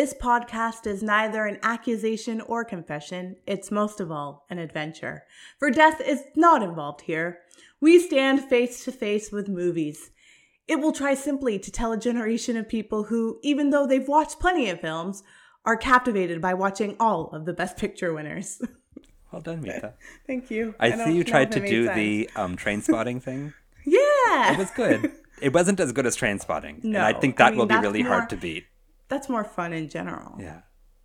This podcast is neither an accusation or confession, it's most of all an adventure. For death is not involved here. We stand face to face with movies. It will try simply to tell a generation of people who, even though they've watched plenty of films, are captivated by watching all of the Best Picture winners. Well done, Mita. Thank you. I, don't see you tried to do sense. the um, train spotting thing. Yeah. It was good. It wasn't as good as train spotting. and I No, think I that mean, will be really more- hard to beat. That's more fun in general. Yeah.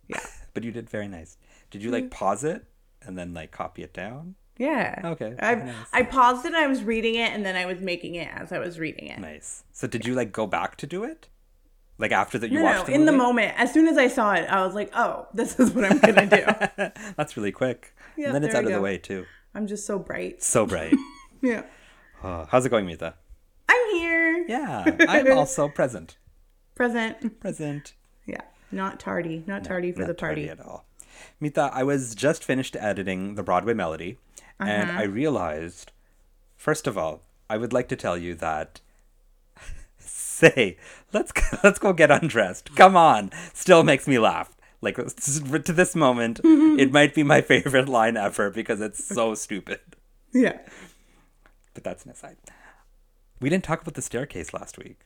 Yeah. But you did very nice. Did you Mm-hmm. like pause it and then like copy it down? Yeah. Okay, I, nice. I paused it. I was reading it, and then I was making it as I was reading it. Nice. So did you like go back to do it? Like after that you No, no. watched the in the moment, as soon as I saw it, I was like, "Oh, this is what I'm gonna do." That's really quick. Yeah, and then it's out of the way too. I'm just so bright. So bright. Yeah. Oh, how's it going, Mita? I'm here. Yeah, I'm also present. Present. Present. Yeah. Not tardy. Not tardy for Not the party. tardy at all. Mita, I was just finished editing the Broadway Melody, and Uh-huh. I realized, first of all, I would like to tell you that. Say, let's let's go get undressed. Come on, still makes me laugh. Like to this moment, it might be my favorite line ever because it's so stupid. Yeah. But that's an aside. We didn't talk about the staircase last week,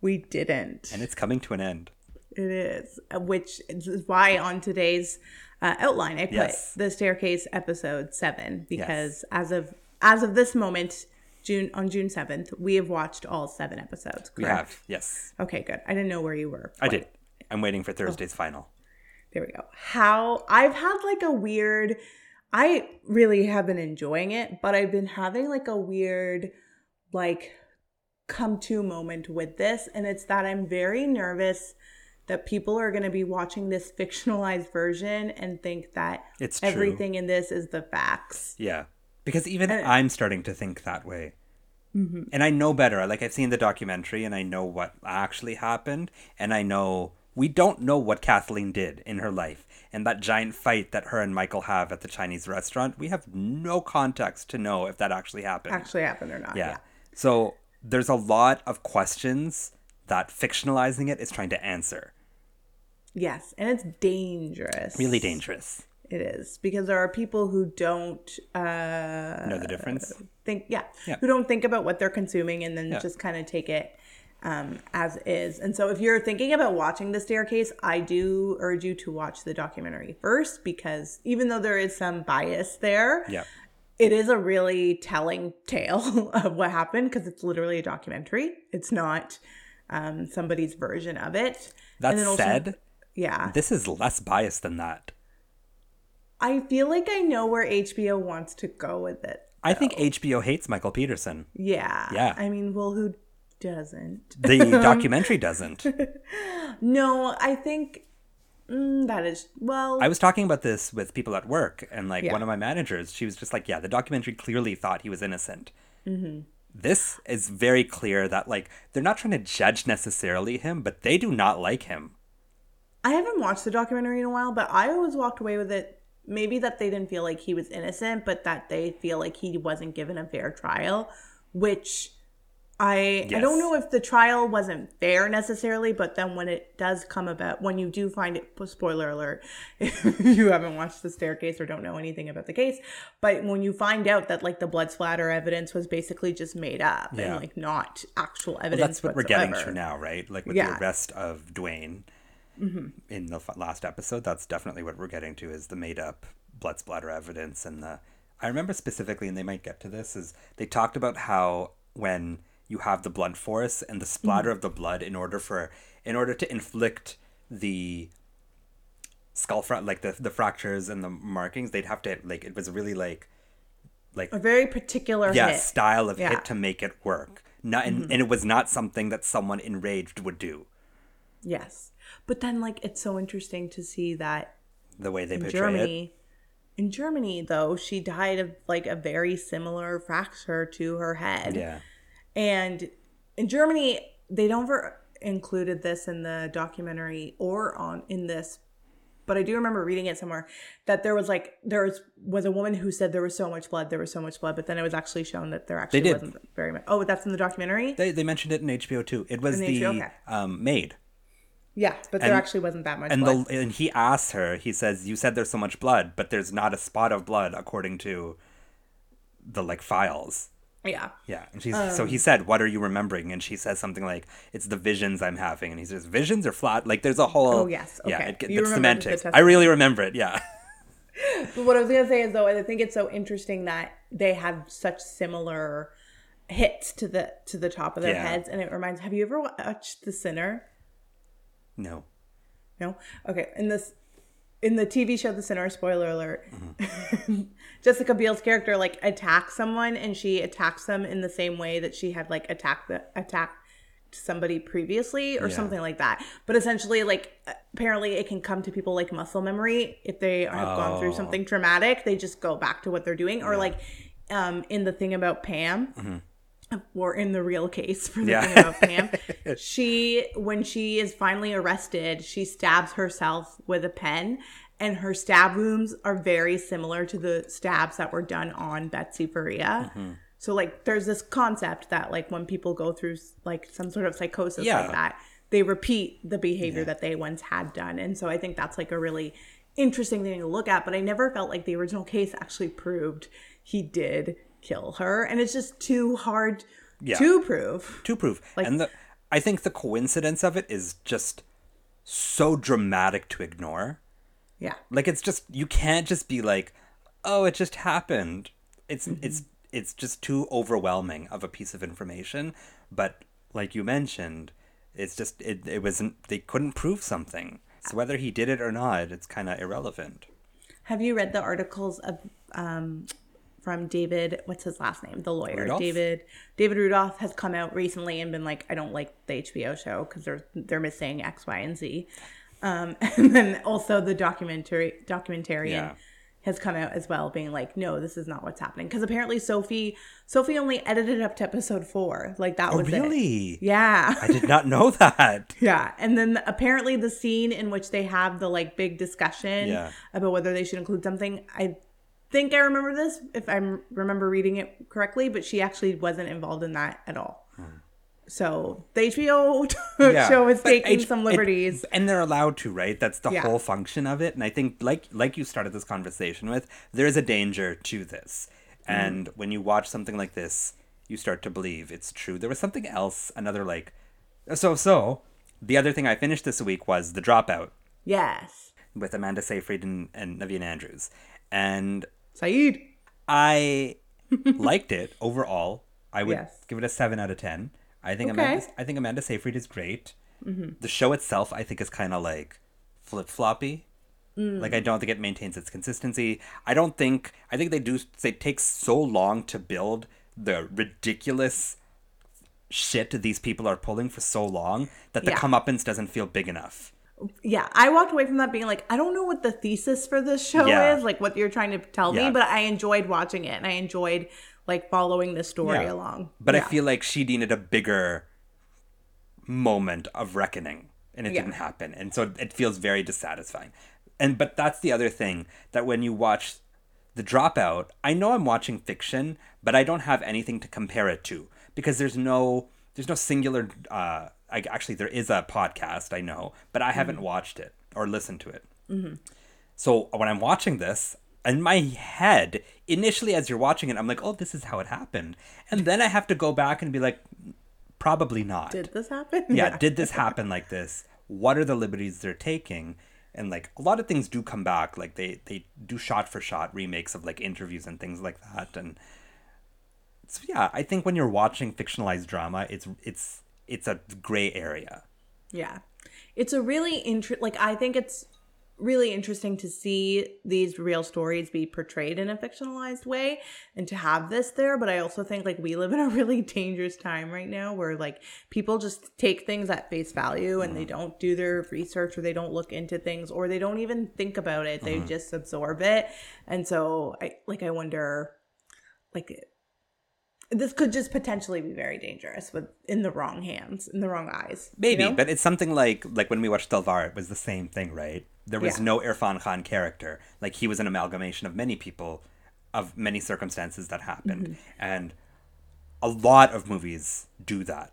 We didn't. and it's coming to an end. It is, uh, which is why on today's uh, outline I put Yes. the staircase episode seven because as of as of this moment, June on June seventh, we have watched all seven episodes. We have, yes, Okay, good. I didn't know where you were. I did. I'm waiting for Thursday's final. There we go. How I've had like a weird. I really have been enjoying it, but I've been having like a weird, like, come to moment with this, and it's that I'm very nervous that people are going to be watching this fictionalized version and think that It's true. everything in this is the facts. Yeah. Because even And- I'm starting to think that way. Mm-hmm. And I know better. Like, I've seen the documentary and I know what actually happened. And I know we don't know what Kathleen did in her life. And that giant fight that her and Michael have at the Chinese restaurant, we have no context to know if that actually happened. Actually happened or not? yeah. So there's a lot of questions that fictionalizing it is trying to answer. Yes, and it's dangerous. Really dangerous. It is because there are people who don't uh, Know the difference? think yeah, Yeah. who don't think about what they're consuming and then Yeah. just kind of take it um, as is. And so if you're thinking about watching the staircase, I do urge you to watch the documentary first because even though there is some bias there, Yeah. It is a really telling tale of what happened because it's literally a documentary. It's not um, somebody's version of it. That also- said, yeah, this is less biased than that. I feel like I know where HBO wants to go with it. I think HBO hates Michael Peterson. Yeah. Yeah. I mean, well, who doesn't? The documentary doesn't. No, I think mm, that is, well, I was talking about this with people at work, and like Yeah. one of my managers, she was just like, "Yeah, the documentary clearly thought he was innocent." Mm-hmm. This is very clear that like they're not trying to judge necessarily him, but they do not like him. I haven't watched the documentary in a while, but I always walked away with it. Maybe that they didn't feel like he was innocent, but that they feel like he wasn't given a fair trial, which I I don't know if the trial wasn't fair necessarily, but then when it does come about, when you do find it, spoiler alert, if you haven't watched the staircase or don't know anything about the case, but when you find out that like the blood splatter evidence was basically just made up Yeah. and like not actual evidence, Well, that's what we're getting to now, right? Like with Yeah. Mm-hmm. the arrest of Duane in the last episode, that's definitely what we're getting to is the made up blood splatter evidence and the. I remember specifically, and they might get to this, is they talked about how when you have the blunt force and the splatter Mm-hmm. of the blood, in order for in order to inflict the skull fra- like the the fractures and the markings, they'd have to like it was really like like A very particular yeah hit. style of Yeah. Mm-hmm. hit to make it work. Not and, and it was not something that someone enraged would do. Yes. But then like it's so interesting to see that The way they in portray it. Germany in Germany, though, she died of like a very similar fracture to her head. Yeah. And in Germany, they don't ever included this in the documentary or on in this, but I do remember reading it somewhere that there was like there was was a woman who said there was so much blood, there was so much blood, but then it was actually shown that there actually wasn't very much. Oh, that's in the documentary. They, they mentioned it in HBO too. It was In the HBO, okay. um, maid. Yeah, but there actually wasn't that much And blood. the and he asks her, he says, You said there's so much blood, but there's not a spot of blood according to the like files. Yeah. Yeah. And she's Um, so he said, What are you remembering? And she says something like, It's the visions I'm having. And he says, Visions or flat? Like there's a whole Oh, yes. Yeah, Okay. it, You it's remember the semantics. I really remember it, yeah. But what I was gonna say is though, I think it's so interesting that they have such similar hits to the to the top of their Yeah. heads, and it reminds. Have you ever watched The Sinner? No. No. Okay. In this, in the TV show The Sinner, spoiler alert, Mm-hmm. Jessica Biel's character like attacks someone, and she attacks them in the same way that she had like attacked the attacked somebody previously or Yeah. something like that. But essentially, like apparently, it can come to people like muscle memory if they have gone through Oh. something traumatic. They just go back to what they're doing, or Yeah. like um, in the thing about Pam. Or in the real case for the Yeah. thing about Pam, she when she is finally arrested, she stabs herself with a pen, and her stab wounds are very similar to the stabs that were done on Betsy Faria. Mm-hmm. So like, there's this concept that like when people go through like some sort of psychosis Yeah. like that, they repeat the behavior that they once had done, and so I think that's like a really interesting thing to look at. But I never felt like the original case actually proved he did kill her, and it's just too hard Yeah. to prove. to prove. like, and the I think the coincidence of it is just so dramatic to ignore. Yeah. Like it's just you can't just be like, "Oh, it just happened." It's Mm-hmm. it's it's just too overwhelming of a piece of information, but like you mentioned, it's just it it wasn't they couldn't prove something. So whether he did it or not, it's kind of irrelevant. Have you read the articles of um, from David? What's his last name? The lawyer, Rudolph? David. David Rudolph has come out recently and been like, I don't like the HBO show because they're they're missing X, Y, and Z. Um, and then also the documentary documentarian Yeah. has come out as well, being like, no, this is not what's happening because apparently Sophie Sophie only edited up to episode four. Like that Oh, was it. really? Yeah. I did not know that. Yeah, and then apparently the scene in which they have the like big discussion Yeah. about whether they should include something, I think I remember this if I remember reading it correctly, but she actually wasn't involved in that at all. So the HBO Yeah, show is but taking H- some it- liberties. and they're allowed to, right? That's the Yeah. whole function of it. And I think, like like you started this conversation with, there is a danger to this. Mm-hmm. And when you watch something like this, you start to believe it's true. There was something else, another like, so so. The other thing I finished this week was The Dropout yes, with Amanda Seyfried and, and Naveen Andrews, and Saeed. I liked it overall. I would Yes. give it a seven out of ten. I think Okay. Amanda, I think Amanda Seyfried is great. Mm-hmm. The show itself, I think, is kind of like flip floppy. Mm. Like I don't think it maintains its consistency. I don't think I think they do. They take so long to build the ridiculous shit these people are pulling for so long that the Yeah. comeuppance doesn't feel big enough. Yeah, I walked away from that being like, I don't know what the thesis for this show Yeah. is, like what you're trying to tell Yeah. me, but I enjoyed watching it and I enjoyed like following the story Yeah. along. But I feel like she needed a bigger moment of reckoning and it didn't happen. And so it feels very dissatisfying. And but that's the other thing that when you watch The Dropout, I know I'm watching fiction, but I don't have anything to compare it to because there's no there's no singular uh I, actually there is a podcast I know, but I haven't mm-hmm. watched it or listened to it. Mm-hmm. So when I'm watching this, in my head, initially as you're watching it, I'm like, oh, this is how it happened. And then I have to go back and be like, probably not. Did this happen? yeah, did this happen like this? What are the liberties they're taking? And like a lot of things do come back. Like they they do shot for shot remakes of like interviews and things like that. And so yeah, I think when you're watching fictionalized drama, it's it's it's a gray area. Yeah. It's a really interesting, like I think it's really interesting to see these real stories be portrayed in a fictionalized way and to have this there. But I also think like we live in a really dangerous time right now where like people just take things at face value and they mm-hmm. don't do their research or they don't look into things or they don't even think about it. They mm-hmm. just absorb it. And so I like I wonder like this could just potentially be very dangerous with in the wrong hands, in the wrong eyes. you Maybe, know? but it's something like like when we watched Delvar, it was the same thing, right? There was Yeah. no Irfan Khan character. Like he was an amalgamation of many people, of many circumstances that happened, Mm-hmm. and a lot of movies do that.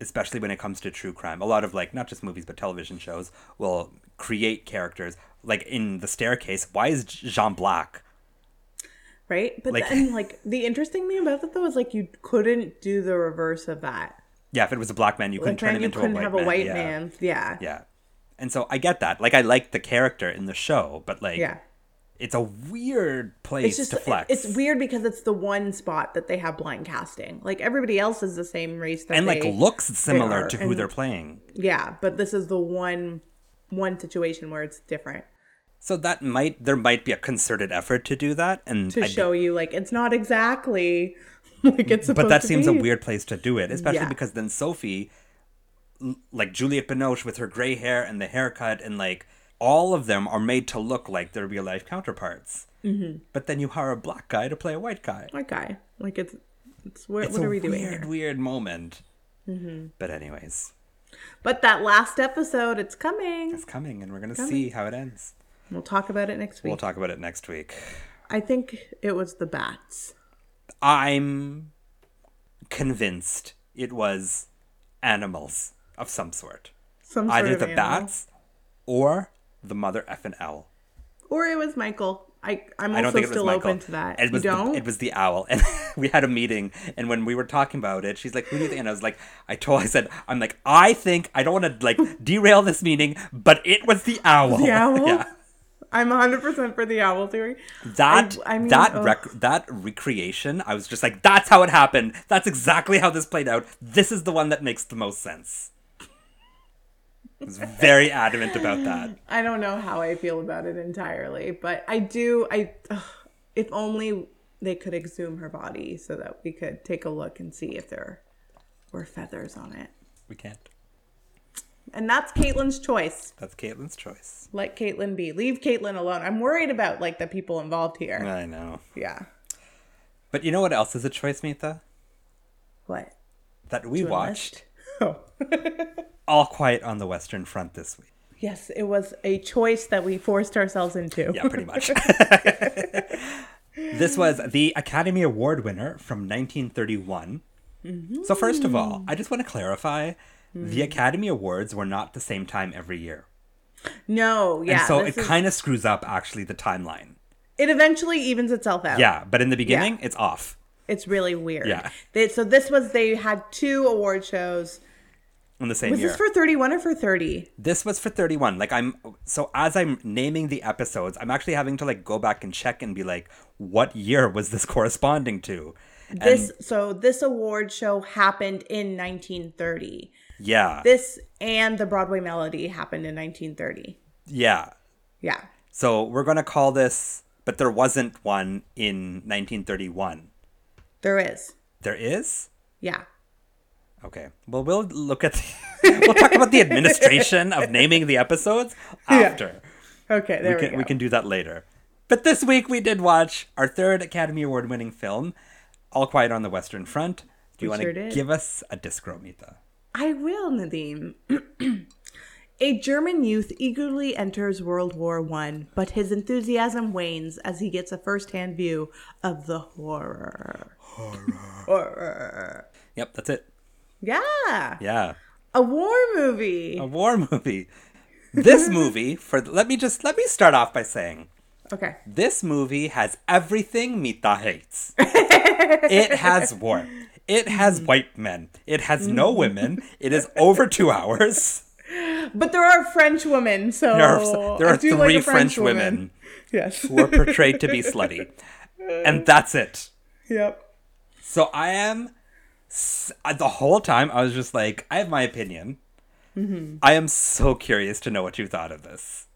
Especially when it comes to true crime, a lot of like not just movies but television shows will create characters. Like in The Staircase, why is Jean Black? Right? But Like- then, like, the interesting thing about that though is like you couldn't do the reverse of that. Yeah, if it was a black man, you couldn't Like, turn him you into couldn't a white have man. a white yeah. man. Yeah. Yeah. And so I get that. Like I like the character in the show, but like Yeah. it's a weird place It's just to flex. it's weird because it's the one spot that they have blind casting. Like everybody else is the same race that and like looks similar to who and- they're playing. Yeah, but this is the one one situation where it's different So that might there might be a concerted effort to do that and to be- show you like it's not exactly like it's supposed but that seems a weird place to do it, especially Yeah. because then Sophie like Juliette Binoche with her gray hair and the haircut and like all of them are made to look like their real life counterparts. Mm-hmm. But then you hire a black guy to play a white guy. White guy. Like it's it's what, It's what are we doing weird, weird moment. Mm-hmm. But anyways, But that last episode, it's coming. it's coming, and we're gonna see how it ends. We'll talk about it next week. We'll talk about it next week. I think it was the bats. I'm convinced it was animals of some sort, Some sort either the animal. bats or the mother effing owl. or it was Michael. I I'm I don't also think it was still Michael. open to that. It was you don't? The, it was the owl, and we had a meeting. And when we were talking about it, she's like, "Who do you think?" And I was like, "I told, I said, I'm like, I think I don't want to like derail this meeting, but it was the owl. The owl? yeah, I'm 100 percent for the owl theory. that I mean, that oh. rec- that recreation. I was just like, that's how it happened. That's exactly how this played out. This is the one that makes the most sense. I was very adamant about that. I don't know how I feel about it entirely, but I do. I ugh, if only they could exhume her body so that we could take a look and see if there were feathers on it. We can't. And that's Caitlin's choice. That's Caitlin's choice. Let Caitlin be. Leave Caitlin alone. I'm worried about like the people involved here. I know. Yeah. But you know what else is a choice, Mita? What? That we watched. Oh. All Quiet on the Western Front this week. Yes, it was a choice that we forced ourselves into. Yeah, pretty much. this was the Academy Award winner from 1931. Mm-hmm. So, first of all, I just want to clarify the mm. Academy Awards were not the same time every year. No, yeah. and so it is- kind of screws up, actually, the timeline. it eventually evens itself out. Yeah, but in the beginning, it's off It's really weird. Yeah. They, so this was they had two award shows. in the same Was year. this for 31 or for 30? this was for 31 like i'm so as i'm naming the episodes i'm actually having to like go back and check and be like what year was this corresponding to And This so this award show happened in 1930. Yeah This and the Broadway Melody happened in 1930. yeah Yeah. So we're gonna call this, but there wasn't one in 1931. There is. There is. Yeah. Okay. Well, we'll look at. The, we'll talk about the administration of naming the episodes after. Okay, there we we, can go. we can do that later. But this week we did watch our third Academy Award winning film, All Quiet on the Western Front. Do you We want sure to did. give us a discro, Mita? I will, Nadim. A German youth eagerly enters World War One, but his enthusiasm wanes as he gets a first-hand view of the horror. Horror. Yep, that's it. Yeah. Yeah. A war movie. A war movie. This movie, for let me just let me start off by saying Okay. This movie has everything Mita hates. it has war. It has white men. It has no women. It is over two hours. But there are French women, so There are, there are three like a French, women Yes. who are portrayed to be slutty. And that's it. yep. So I am. uh, The whole time, I was just like, I have my opinion. Mm-hmm. I am so curious to know what you thought of this.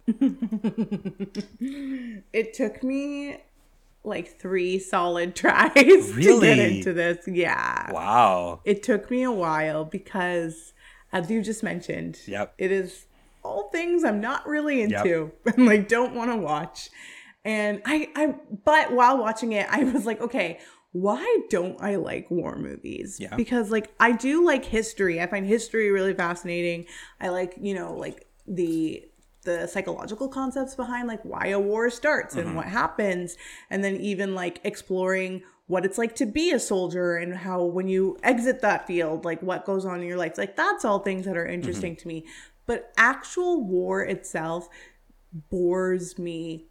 It took me like three solid tries to get into this. Yeah. Wow. It took me a while because, as you just mentioned, Yep. it is all things I'm not really into and like don't want to watch. And I, I, but while watching it, I was like, okay, why don't I like war movies? Yeah. Because like I do like history. I find history really fascinating. I like, you know, like the the psychological concepts behind like why a war starts and what happens and then even like exploring what it's like to be a soldier and how when you exit that field like what goes on in your life like that's all things that are interesting to me but actual war itself bores me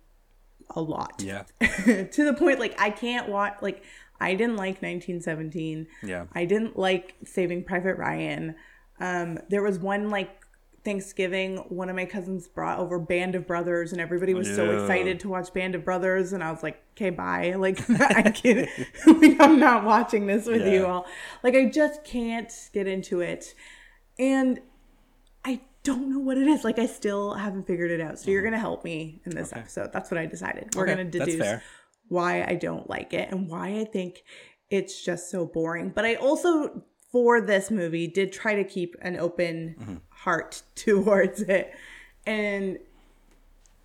a lot Yeah. to the point like I can't watch like I didn't like 1917. Yeah. I didn't like Saving Private Ryan. Um there was one like Thanksgiving, one of my cousins brought over Band of Brothers, and everybody was so excited to watch Band of Brothers, and I was like, "Okay, bye." Like, I can't. like, I'm not watching this with you all. Like, I just can't get into it, and I don't know what it is. Like, I still haven't figured it out. So you're gonna help me in this episode. That's what I decided. We're Okay, gonna deduce why I don't like it and why I think it's just so boring. But I also, for this movie, did try to keep an open Mm-hmm. Heart towards it and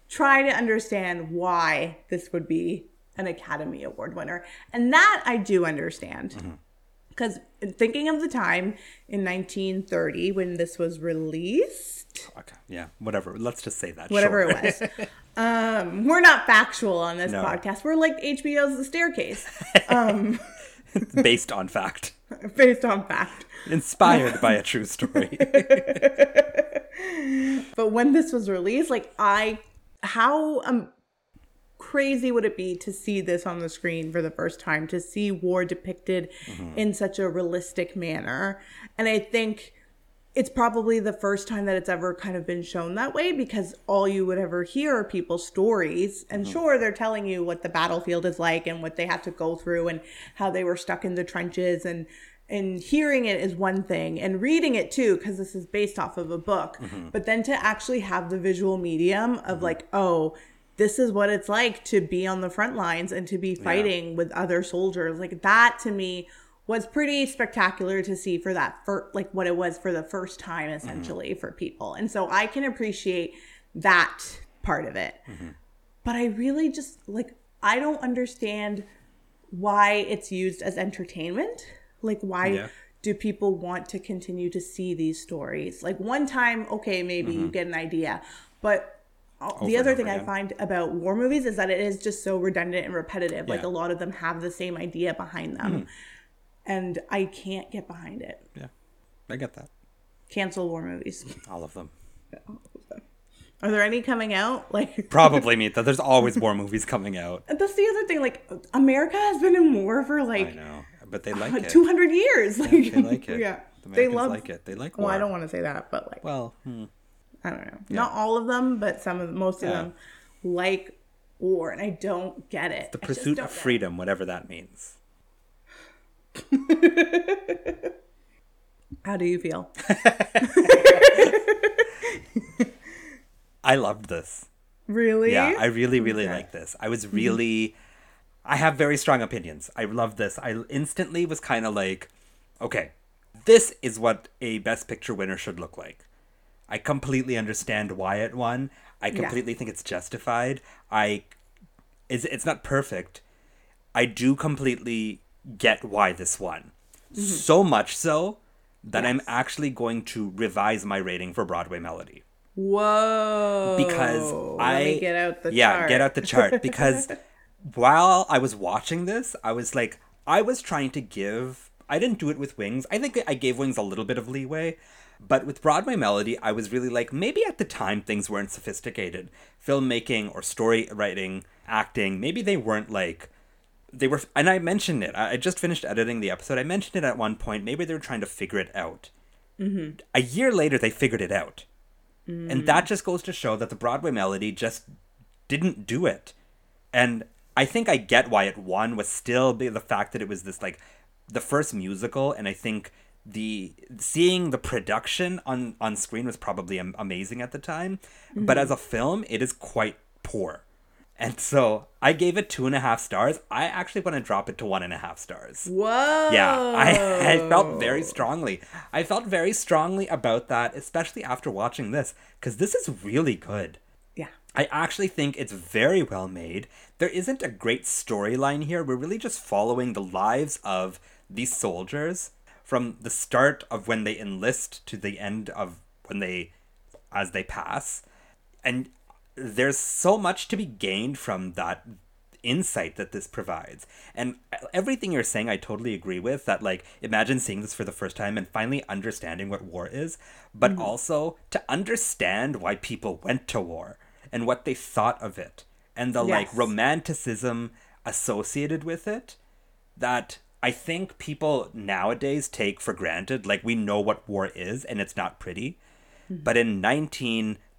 try to understand why this would be an Academy Award winner. And that I do understand. Mm-hmm. Because thinking of the time in 1930 when this was released, Okay. Yeah. Whatever. Let's just say that. whatever sure. it was. Um, we're not factual on this No. podcast. We're like HBO's The Staircase, Based on fact. based on fact. Inspired by a true story. But when this was released, like I, how um crazy would it be to see this on the screen for the first time, to see war depicted in such a realistic manner? And I think it's probably the first time that it's ever kind of been shown that way because all you would ever hear are people's stories. And mm-hmm. sure, they're telling you what the battlefield is like and what they had to go through and how they were stuck in the trenches. And and hearing it is one thing and reading it too because this is based off of a book. Mm-hmm. But then to actually have the visual medium of mm-hmm. like oh this is what it's like to be on the front lines and to be fighting with other soldiers. Like that to me was pretty spectacular to see for that for like what it was for the first time essentially for people. And so i can appreciate that part of it. But i really just like i don't understand why it's used as entertainment. Like why Yeah. do people want to continue to see these stories? Like one time okay maybe you get an idea. But uh, the Mm-hmm. other over thing i find about war movies is that it is just so redundant and repetitive. Like a lot of them have the same idea behind them. Mm-hmm. And i can't get behind it yeah. I get that. cancel war movies All of them. are there any coming out like Probably meet that. There's always more movies coming out. that's the other thing like america has been in war for like I like know. But they like it. 200 years like They like it. yeah The they love like it. They like well i don't want to say that but like Well, hmm. I don't know. Not all of them, but some of most of Yeah. them like war, and I don't get it. the pursuit of freedom, whatever that means. How do you feel? I loved this. Really? Yeah, I really, really Okay. like this. I was mm-hmm. really, I have very strong opinions. I love this. I instantly was kind of like, okay, this is what a Best Picture winner should look like. I completely understand why it won. I completely think it's justified. I, it's, it's not perfect. I do completely get why this won. Mm-hmm. So much so that I'm actually going to revise my rating for Broadway Melody Whoa. because Let I me get out the yeah chart. get out the chart because while I was watching this, I was like I was trying to give. I didn't do it with Wings. I think I gave Wings a little bit of leeway, but with Broadway Melody, I was really like maybe at the time things weren't sophisticated, filmmaking or story writing, acting. Maybe they weren't like they were and i mentioned it i just finished editing the episode i mentioned it at one point maybe they were trying to figure it out. Mm-hmm. a year later they figured it out. And that just goes to show that the broadway melody just didn't do it. And i think i get why it won was still the fact that it was this like the first musical and i think the seeing the production on on screen was probably amazing at the time, but as a film, it is quite poor. And so I gave it two and a half stars. I actually want to drop it to one and a half stars. Whoa. Yeah, I, I felt very strongly. I felt very strongly about that, especially after watching this, because this is really good. Yeah. I actually think it's very well made. There isn't a great storyline here. We're really just following the lives of these soldiers from the start of when they enlist to the end of when they as they pass. And there's so much to be gained from that insight that this provides. And everything you're saying I totally agree with that like imagine seeing this for the first time and finally understanding what war is, but mm-hmm. also to understand why people went to war and what they thought of it and the like romanticism associated with it that I think people nowadays take for granted like we know what war is and it's not pretty. Mm-hmm. But in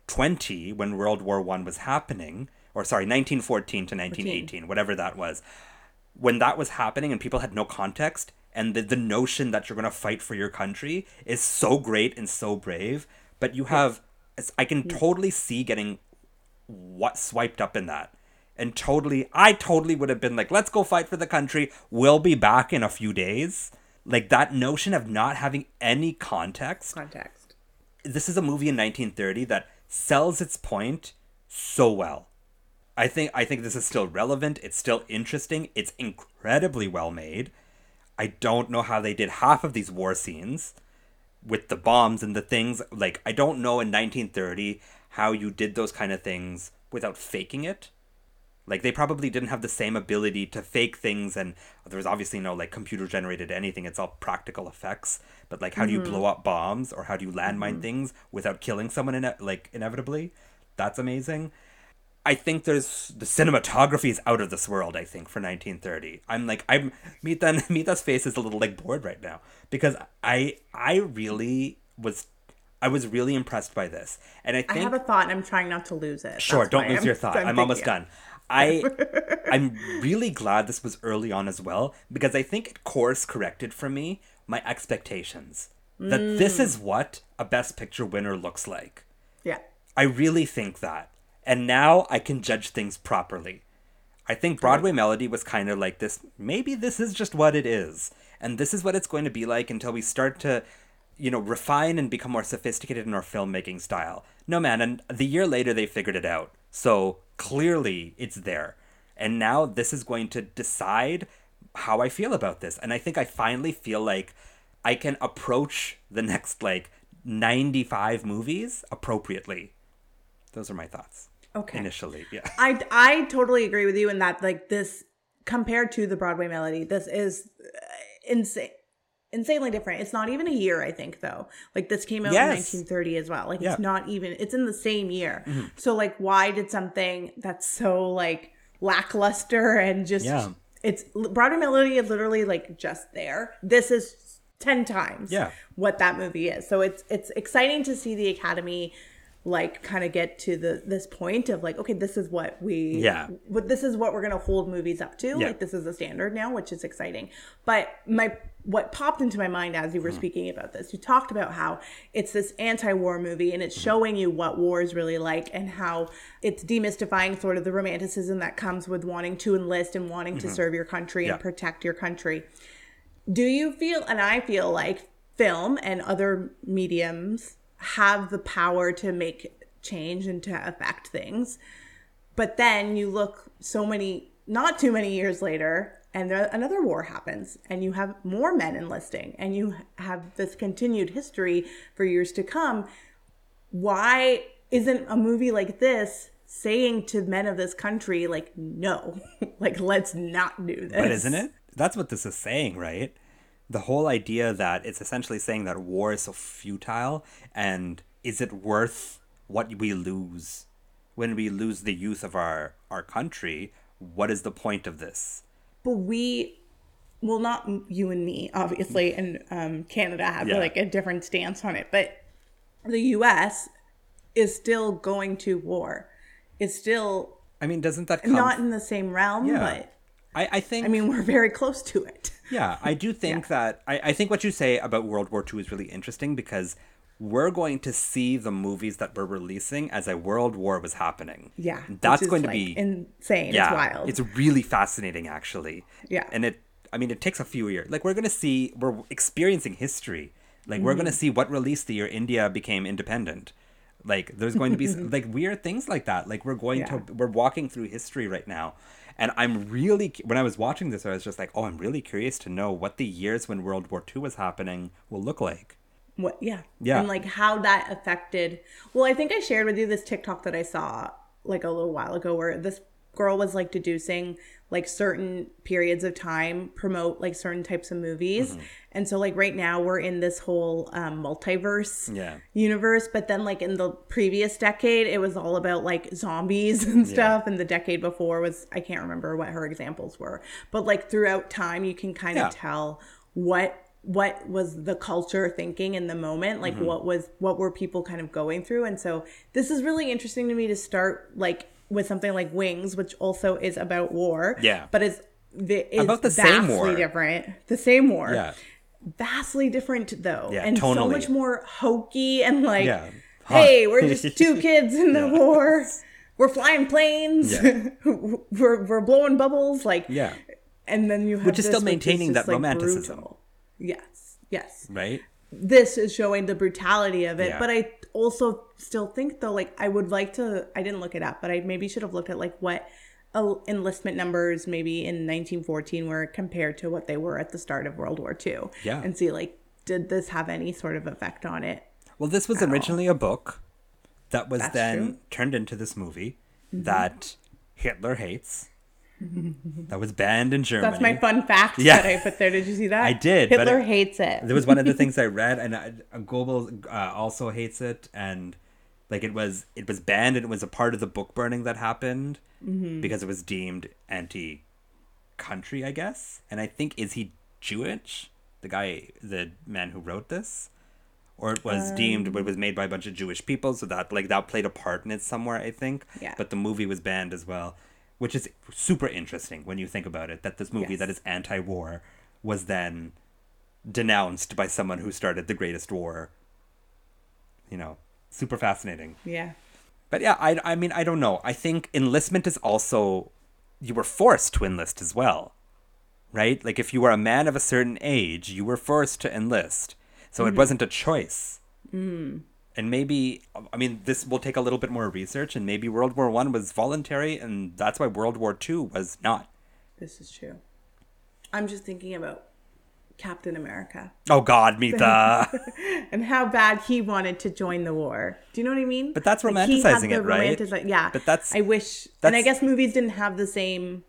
1920 when World War 1 was happening or sorry 1914 to 1918 whatever that was. When that was happening and people had no context and the, the notion that you're going to fight for your country is so great and so brave but you have i can hmm. totally see getting what swiped up in that. And totally i totally would have been like let's go fight for the country. We'll be back in a few days. Like that notion of not having any context Context. this is a movie in 1930 that sells its point so well. I think I think this is still relevant. It's still interesting. It's incredibly well made. I don't know how they did half of these war scenes with the bombs and the things. Like I don't know in 1930 how you did those kind of things without faking it. Like they probably didn't have the same ability to fake things, and there was obviously no like computer generated anything. It's all practical effects. But like, how do you mm-hmm. blow up bombs or how do you landmine mm-hmm. things without killing someone? In like inevitably, that's amazing. I think there's the cinematography is out of this world. I think for 1930, I'm like I'm Mita. Mita's face is a little like bored right now because I I really was I was really impressed by this, and I think I have a thought and I'm trying not to lose it. Sure, That's don't lose I'm- your thought. I'm, thinking- almost done. I I'm really glad this was early on as well because I think it course corrected for me my expectations. That this Mm. is what a best picture winner looks like. Yeah. I really think that. And now I can judge things properly. I think Broadway Melody was kind of like this maybe this is just what it is. And this is what it's going to be like until we start to, you know, refine and become more sophisticated in our filmmaking style. No, man, and the year later they figured it out. So clearly it's there. And now this is going to decide how I feel about this. And I think I finally feel like I can approach the next like 95 movies appropriately. Those are my thoughts. Okay. Initially, yeah. I I totally agree with you in that like this compared to the Broadway melody, this is uh, insane insanely different. It's not even a year, I think, though. Like this came out Yes. in 1930 as well. Like Yeah. it's not even. It's in the same year. Mm-hmm. So like, why did something that's so like lackluster and just Yeah. it's Broadway melody is literally like just there. This is ten times Yeah. what that movie is. So it's it's exciting to see the Academy like kind of get to the this point of like okay this is what we Yeah. what this is what we're gonna hold movies up to Yeah. like this is the standard now which is exciting but my what popped into my mind as you were speaking about this you talked about how it's this anti-war movie and it's showing you what war is really like and how it's demystifying sort of the romanticism that comes with wanting to enlist and wanting to serve your country Mm-hmm. Yeah. and protect your country do you feel and i feel like film and other mediums have the power to make change and to affect things but then you look so many not too many years later and there, another war happens and you have more men enlisting and you have this continued history for years to come why isn't a movie like this saying to men of this country like no like let's not do this But isn't it? That's what this is saying, right? The whole idea that it's essentially saying that war is so futile and is it worth what we lose when we lose the youth of our our country? What is the point of this? But we well not you and me obviously and um, canada have Yeah. like a different stance on it but the us is still going to war it's still I mean, doesn't that come not in the same realm Yeah. but I, I think I mean, we're very close to it. Yeah, I do think that I, I think what you say about World War II is really interesting because we're going to see the movies that we're releasing as a world war was happening. Yeah, That's going to be insane. yeah, it's wild. It's really fascinating actually. Yeah. And it I mean it takes a few years. Like we're gonna see we're experiencing history. Like we're Mm-hmm. gonna see what released the year India became independent. Like there's going to be like weird things like that. Like we're going Yeah. to we're walking through history right now. And I'm really when I was watching this I was just like, "Oh, I'm really curious to know what the years when World War II was happening will look like." What yeah Yeah. and like how that affected well i think i shared with you this tiktok that i saw like a little while ago where this girl was like deducing like certain periods of time promote like certain types of movies Mm-hmm. and so like right now we're in this whole um, multiverse Yeah. universe but then like in the previous decade it was all about like zombies and stuff and the decade before was i can't remember what her examples were but like throughout time you can kind Yeah. of tell what what was the culture thinking in the moment like Mm-hmm. what was what were people kind of going through and so this is really interesting to me to start like with something like wings which also is about war Yeah. but it's, the is About the same war. different the same war Yeah. vastly different though Yeah, and so much more hokey and like Yeah. hey we're just two kids in the Yeah. war we're flying planes we're, we're blowing bubbles like Yeah. and then you have Which is still maintaining that romanticism. brutal. Yes yes Right? this is showing the brutality of it Yeah. but i also still think though like i would like to i didn't look it up but i maybe should have looked at like what enlistment numbers maybe in 1914 were compared to what they were at the start of world war ii Yeah. and see like did this have any sort of effect on it Well, this was originally a book that was That's then true. Mm-hmm. turned into this movie that Hitler hates. that was banned in Germany. that's my fun fact Yeah. that i put there did you see that I did, hitler it- hates it There was one of the things I read, and uh, Goebbels uh, also hates it, and like it was it was banned, and it was a part of the book burning that happened Mm-hmm. because it was deemed anti-country, I guess. And I think is he Jewish? The guy, the man who wrote this, or it was deemed, but it was made by a bunch of Jewish people, so that like that played a part in it somewhere, I think. Yeah. But the movie was banned as well, which is super interesting when you think about it. That this movie Yes. that is anti-war was then denounced by someone who started the greatest war. You know, super fascinating. yeah But yeah, I, I mean, I don't know. I think enlistment is also, you were forced to enlist as well, right? Like if you were a man of a certain age, you were forced to enlist. So it wasn't a choice. Mm. And maybe, I mean, this will take a little bit more research, and maybe World War One was voluntary, and that's why World War Two was not. this is true i'm just thinking about captain america Oh God, Mita. and how bad he wanted to join the war. Do you know what I mean? But that's had romanticizing it, right? yeah. But that's- I wish, and I guess movies didn't have the same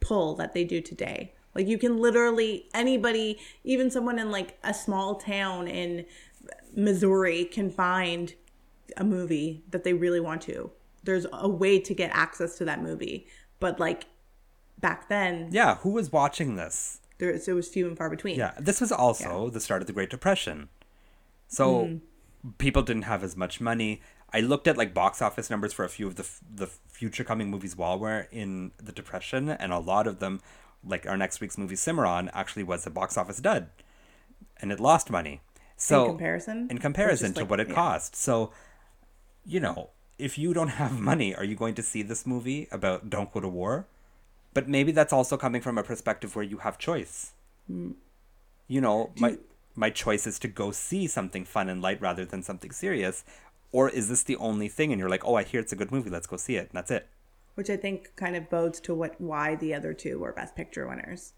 pull that they do today. Like you can literally anybody, even someone in like a small town in Missouri, can find a movie that they really want to. There's a way to get access to that movie, but like back then, yeah, who was watching this? there so it was few and far between. Yeah, this was also the start of the Great Depression. So Hmm. people didn't have as much money. I looked at like box office numbers for a few of the f- the future coming movies while we're in the depression, and a lot of them, like our next week's movie Cimarron, actually was a box office dud, and it lost money. So comparison? in comparison to like- what it yeah. cost. So, you know, if you don't have money, are you going to see this movie about don't go to war? But maybe that's also coming from a perspective where you have choice. Mm. You know, my my choice is to go see something fun and light rather than something serious. Or is this the only thing? And you're like, oh, I hear it's a good movie. Let's go see it. And that's it. which I think kind of bodes to what why the other two were Best Picture winners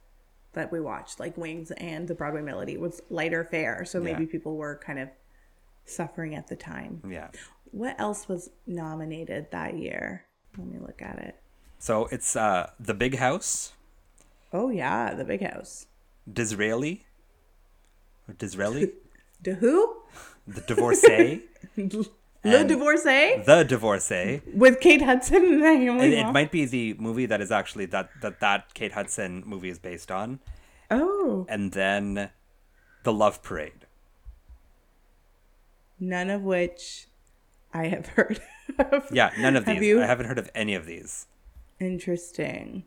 that we watched, like Wings and The Broadway Melody, was lighter fare, so maybe Yeah. people were kind of suffering at the time. Yeah. What else was nominated that year? Let me look at it. So it's uh, The Big House, Oh yeah, The Big House. Disraeli, or Disraeli, The who? The Divorcee, Le And- Divorcee The Divorcee. with Kate Hudson and And it might be the movie that is actually that that that Kate Hudson movie is based on, Oh, and then the Love Parade. none of which I have heard of. Yeah, none of Have these. you? I haven't heard of any of these. Interesting.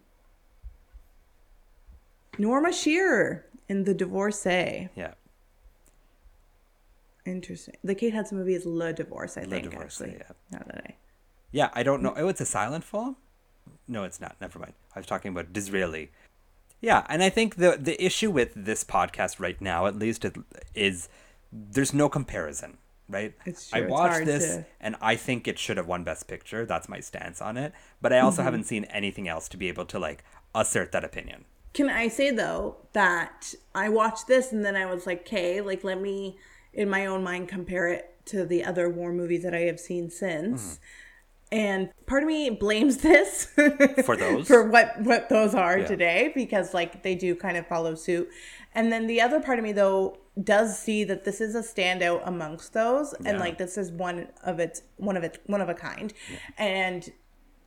Norma Shearer in The Divorcee. Yeah. Interesting. The Kate Hudson movie is Le Divorce, I Le think. Divorce, actually. yeah. Now that I. Yeah, I don't know. Oh, it's a silent film? No, it's not. Never mind. I was talking about Disraeli. Yeah, and I think the the issue with this podcast right now, at least, it- is there's no comparison, right? It's I true. It's watched this, to- and I think it should have won Best Picture. That's my stance on it. But I also Mm-hmm. haven't seen anything else to be able to like assert that opinion. Can I say though that I watched this and then I was like, okay, like let me in my own mind compare it to the other war movies that I have seen since. Mm-hmm. And part of me blames this For those? for what what those are Yeah. today because like they do kind of follow suit. And then the other part of me though does see that this is a standout amongst those and Yeah. like this is one of its one of its one of a kind. And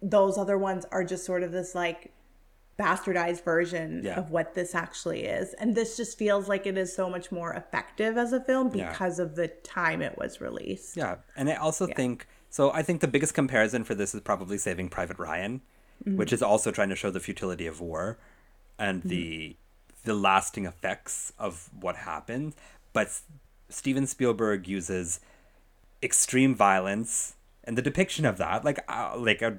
those other ones are just sort of this like bastardized version Yeah. of what this actually is. And this just feels like it is so much more effective as a film Yeah. because of the time it was released. Yeah, and I also think so. I think the biggest comparison for this is probably Saving Private Ryan, Mm-hmm. which is also trying to show the futility of war and the the lasting effects of what happened. But Steven Spielberg uses extreme violence and the depiction of that, like uh, like a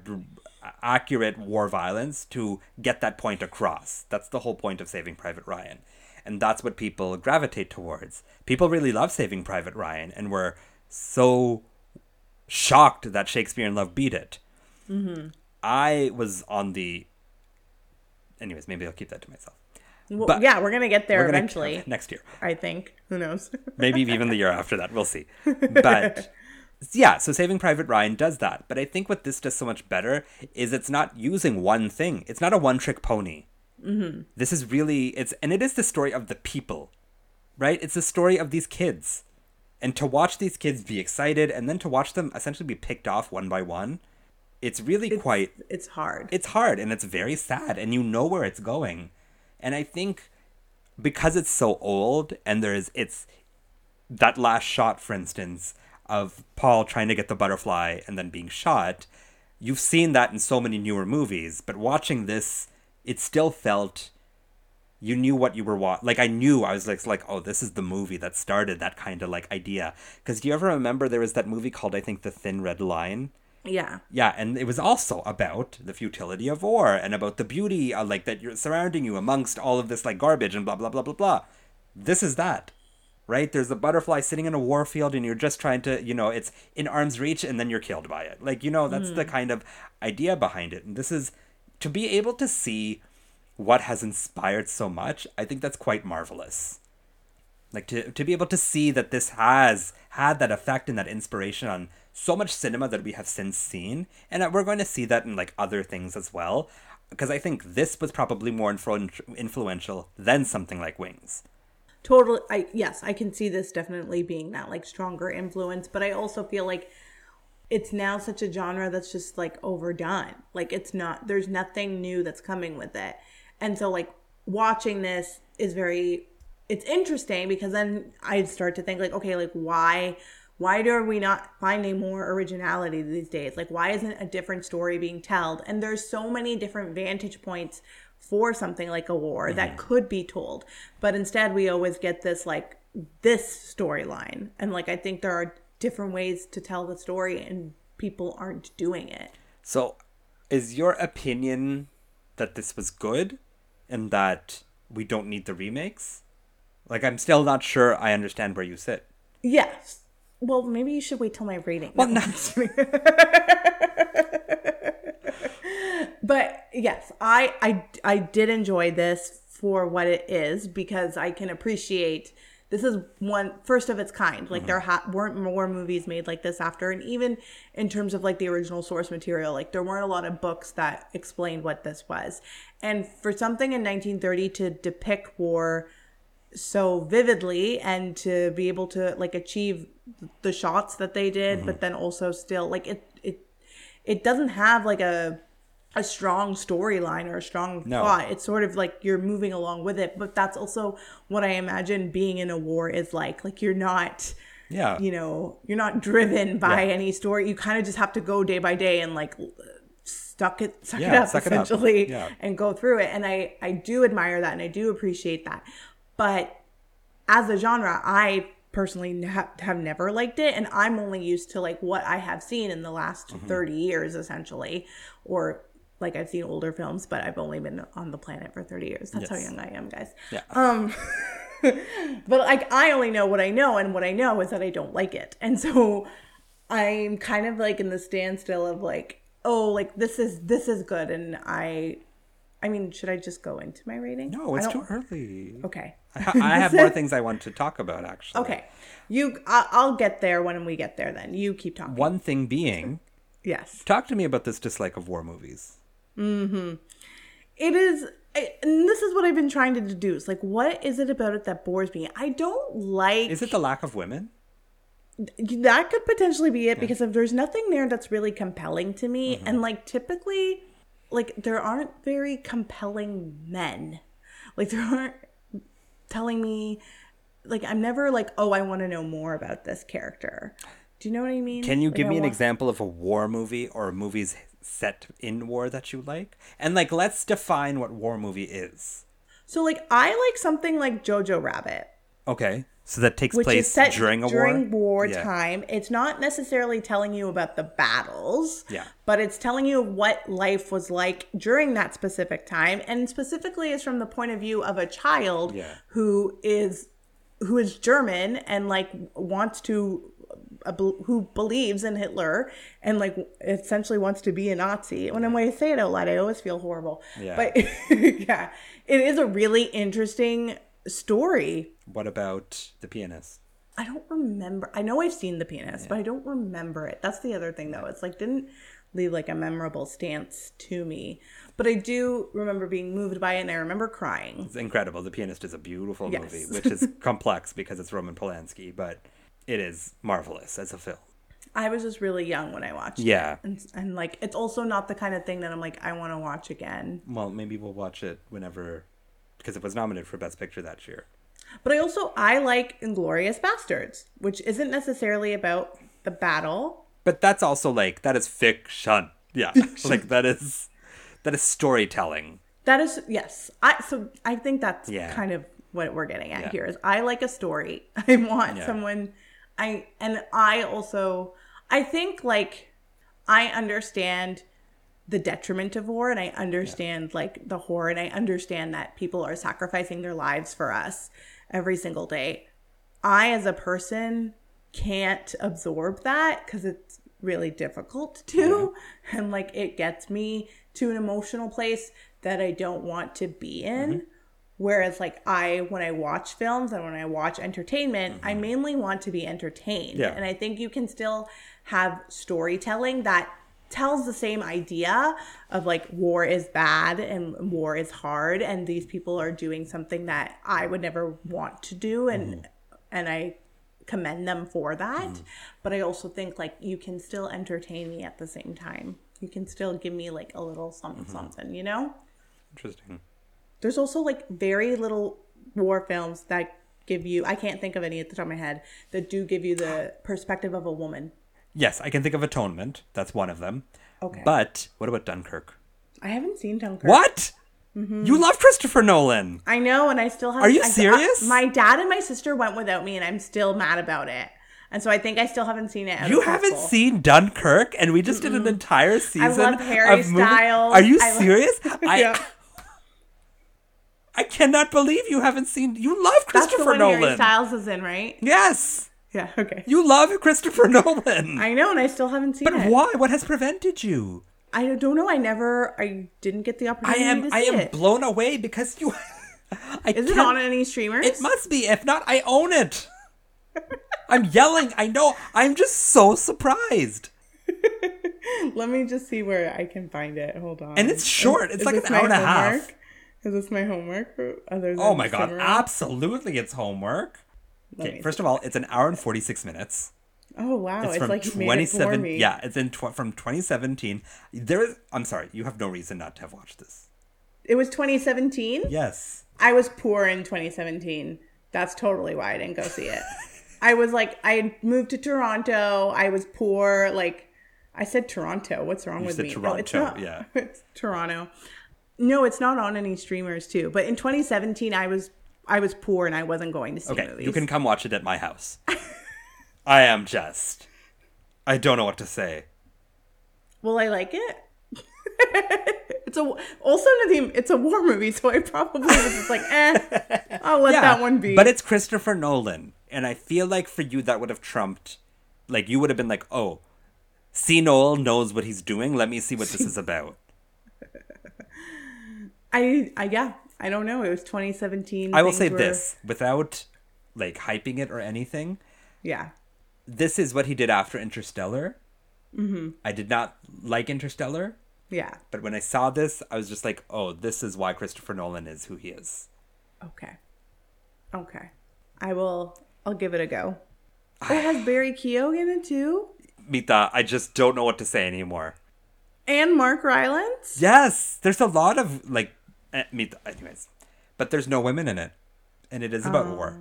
accurate war violence, to get that point across. That's the whole point of Saving Private Ryan, and that's what people gravitate towards. People really love Saving Private Ryan, and were so shocked that Shakespeare in Love beat it. Mm-hmm. I was on the. Anyways, maybe I'll keep that to myself. Well, But- yeah, we're gonna get there gonna- eventually. next year I think. Who knows? maybe even the year after that. We'll see. But yeah, so Saving Private Ryan does that. But I think what this does so much better is it's not using one thing. It's not a one-trick pony. Mm-hmm. This is really it's and it is the story of the people, right? It's the story of these kids, and to watch these kids be excited and then to watch them essentially be picked off one by one, it's really quite it's hard. it's hard and it's very sad and you know where it's going and i think because it's so old and there's it's that last shot for instance of paul trying to get the butterfly and then being shot you've seen that in so many newer movies but watching this it still felt you knew what you were watching. like i knew i was like like oh this is the movie that started that kind of like idea because do you ever remember there was that movie called i think the thin red line yeah. yeah, and it was also about the futility of war and about the beauty of, like that you're surrounding you amongst all of this like garbage and blah blah blah blah blah. This is that. Right? There's a butterfly sitting in a war field and you're just trying to, you know, it's in arm's reach and then you're killed by it. Like, you know, that's the hmm. kind of idea behind it. And this is to be able to see what has inspired so much, I think that's quite marvelous like to, to be able to see that this has had that effect and that inspiration on so much cinema that we have since seen and that we're going to see that in like other things as well because i think this was probably more influ- influential than something like wings Totally. I yes, I can see this definitely being that like stronger influence, but I also feel like it's now such a genre that's just like overdone. Like it's not. There's nothing new that's coming with it, and so like watching this is very. It's interesting because then I start to think like, okay, like why why are we not finding more originality these days like why isn't a different story being told and there's so many different vantage points for something like a war that mm-hmm. could be told but instead we always get this like this storyline. And like i think there are different ways to tell the story and people aren't doing it. So is your opinion that this was good and that we don't need the remakes? Like i'm still not sure i understand where you sit. Yes. Well maybe you should wait till my rating well No. no. yes I, I i did enjoy this for what it is because i can appreciate this is one first of its kind. Like there mm-hmm. ha- weren't more movies made like this after. And even in terms of like the original source material like there weren't a lot of books that explained what this was. And for something in 1930 to depict war so vividly and to be able to like achieve the shots that they did but mm-hmm. then also still like it it it doesn't have like a a strong storyline or a strong No. plot it's sort of like you're moving along with it but that's also what i imagine being in a war is like like you're not yeah you know you're not driven by Yeah. any story you kind of just have to go day by day and like s- suck it suck it up suck it up. essentially Yeah. and go through it and i i do admire that and i do appreciate that but as a genre i personally ha- have never liked it and i'm only used to like what i have seen in the last Mm-hmm. 30 years essentially or like i've seen older films but i've only been on the planet for 30 years. That's how young i am guys. Yeah. um but like i only know what i know and what i know is that i don't like it. And so i'm kind of like in the standstill of like oh like this is this is good and i i mean should i just go into my rating? No, it's too early. okay. I, I have more things I want to talk about, actually. okay. You i'll get there when we get there then. You keep talking. One thing being, yes. talk to me about this dislike of war movies. It is and this is what i've been trying to deduce. Like what is it about it that bores me? I don't like Is it the lack of women? that could potentially be it because if there's nothing there that's really compelling to me Mm-hmm. and like typically like there aren't very compelling men. Like there aren't telling me like i'm never like oh i want to know more about this character. Do you know what i mean? Can you Like, give me an want- example of a war movie or a movies set in war that you like? And like, let's define what war movie is. so like i like something like jojo rabbit Okay, so that takes which place is set during a during war. war Yeah. time. It's not necessarily telling you about the battles, Yeah. but it's telling you what life was like during that specific time, and specifically is from the point of view of a child Yeah. who is who is German and like wants to who believes in Hitler and like essentially wants to be a Nazi. When I say it out loud, I always feel horrible. Yeah. But yeah, it is a really interesting story What about the pianist? I don't remember. I know I've seen the pianist, but I don't remember it. That's the other thing, though. It's like didn't leave like a memorable stance to me, but I do remember being moved by it, and I remember crying. It's incredible. The Pianist is a beautiful Yes. movie, which is complex because it's Roman Polanski, but it is marvelous as a film. I was just really young when I watched it, Yeah. and and like it's also not the kind of thing that I'm like I want to watch again. Well, maybe we'll watch it whenever, because it was nominated for Best Picture that year. But I also I like Inglourious Basterds, which isn't necessarily about the battle. But that's also like that is fiction. Yeah, like that is that is storytelling. That is yes. I so I think that's Yeah. kind of what we're getting at Yeah. here is I like a story. I want Yeah. someone I and I also I think like I understand the detriment of war and I understand like the horror and I understand that people are sacrificing their lives for us every single day. I as a person can't absorb that cuz it's really difficult to and like it gets me to an emotional place that I don't want to be in. Mm-hmm. Whereas like I when I watch films and when I watch entertainment, I mm-hmm. mainly want to be entertained. Yeah. And I think you can still have storytelling that tells the same idea of like war is bad and war is hard and these people are doing something that I would never want to do and mm-hmm. and I commend them for that. Mm-hmm. But I also think like you can still entertain me at the same time. You can still give me like a little something something, you know? Interesting. There's also like very little war films that give you I can't think of any at the top of my head that do give you the perspective of a woman. Yes, I can think of Atonement. That's one of them. Okay. But what about Dunkirk? I haven't seen Dunkirk. What? Mm-hmm. You love Christopher Nolan. I know, and I still have. Are you I- I- serious? my dad and my sister went without me, and I'm still mad about it. And so I think I still haven't seen it. You haven't seen Dunkirk, and we just did an entire season. love Harry Styles. Are you I serious? I Yeah. I cannot believe you haven't seen. You love Christopher That's the one Nolan. Styles is in, right? Yes, Yeah. Okay. you love Christopher Nolan. I know, and I still haven't seen but it. But why? What has prevented you? I don't know. I never. I didn't get the I opportunity am. to I am it. blown away because you. I Is it on any streamers? It must be. If not, I own it. I'm yelling. I know. I'm just so surprised. Let me just see where I can find it. Hold on. And it's short. It's like this an hour and a half. homework? Is this my homework? Other Oh my god! Absolutely, it's homework. Let Okay, first of all, it's an hour and forty six minutes. Oh wow! It's, It's, from like twenty it seven. me. Yeah, it's in tw- from twenty seventeen. There is. I'm sorry. You have no reason not to have watched this. It was 2017. Yes. I was poor in 2017. That's totally why I didn't go see it. I was like, I had moved to Toronto. I was poor. Like, I said Toronto. What's wrong You with me? Toronto, it's not. yeah. it's Toronto. No, it's not on any streamers too. But in 2017, I was I was poor and I wasn't going to see Okay, movies. you can come watch it at my house. I am just. I don't know what to say. Will I like it? it's a also Nadim. It's a war movie, so I probably was just like, eh, I'll let that one be. But it's Christopher Nolan, and I feel like for you that would have trumped. Like you would have been like, oh, see Noel knows what he's doing. Let me see what this is about. I, I yeah, I don't know. It was 2017. I will say were- this without like hyping it or anything. Yeah, This is what he did after Interstellar. Mm-hmm. I did not like Interstellar, yeah. but when I saw this, I was just like, oh, this is why Christopher Nolan is who he is. Okay, okay. I will. I'll give it a go. Oh, it has Barry Keogh in it too, Mita, I just don't know what to say anymore. and Mark Rylance. Yes, there's a lot of like, eh, Mita, anyways, but there's no women in it, and it is about war.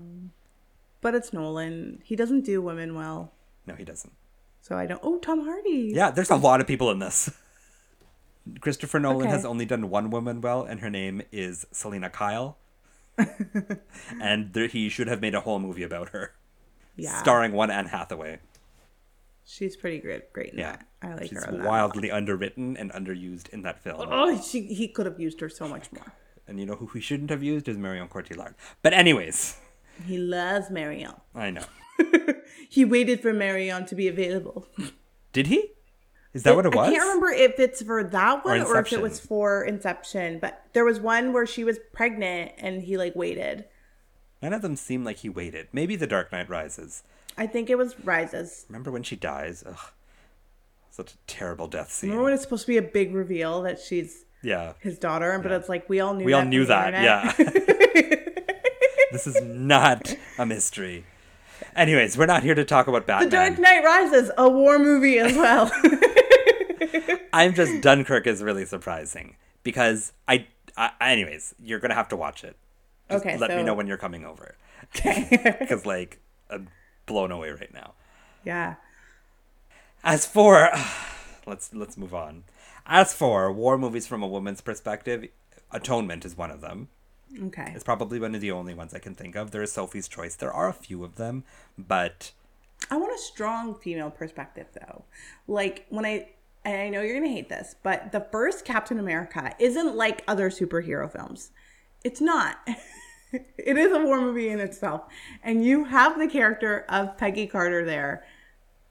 But it's Nolan. He doesn't do women well, No, he doesn't. so I don't. Oh, Tom Hardy. Yeah, there's a lot of people in this. Christopher Nolan Okay. has only done one woman well, and her name is Selina Kyle. and there, he should have made a whole movie about her, yeah. starring one Anne Hathaway. She's pretty great. Great in Yeah, that. I like she's her. wildly underwritten and underused in that film. Oh, she, he could have used her so much more. And you know who he shouldn't have used is Marion Cotillard. But anyways, He loves Marion. I know. He waited for Marion to be available. Did he? Is that what it was? I can't remember if it's for that one or, if it was for Inception, but there was one where she was pregnant and he like waited. None of them seem like he waited. Maybe The Dark Knight Rises. I think it was Rises. Remember when she dies? Ugh, such a terrible death scene. Remember when it's supposed to be a big reveal that she's yeah, his daughter, but it's like we all knew. we all knew that. internet. Yeah, this is not a mystery. Anyways, we're not here to talk about Batman. The Dark Knight Rises, a war movie as well. I'm just Dunkirk is really surprising because I, I. Anyways, you're gonna have to watch it. Just Okay, let me know when you're coming over okay. because like I'm blown away right now. yeah. As for let's let's move on. As for war movies from a woman's perspective, Atonement is one of them. Okay. It's probably one of the only ones I can think of. There is Sophie's Choice. There are a few of them, but I want a strong female perspective though. Like when I and I know you're gonna hate this, but the first Captain America isn't like other superhero films. It's not. it is a war movie in itself. And you have the character of Peggy Carter there.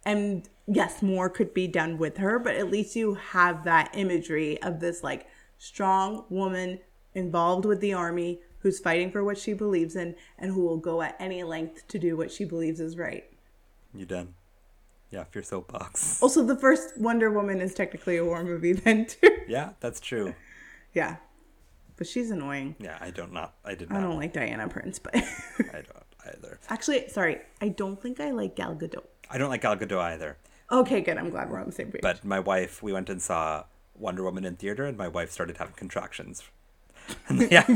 And yes, more could be done with her, but at least you have that imagery of this like strong woman involved with the army who's fighting for what she believes in and who will go at any length to do what she believes is right. you done. Yeah, if your soapbox. Also, the first Wonder Woman is technically a war movie then too. Yeah, that's true. yeah, but she's annoying. Yeah, I don't not. I did. Not I don't like Diana Prince, but I don't either. actually, sorry, I don't think I like Gal Gadot. I don't like Gal Gadot either. Okay, good. I'm glad we're on the same page. But my wife, we went and saw Wonder Woman in theater, and my wife started having contractions. And yeah,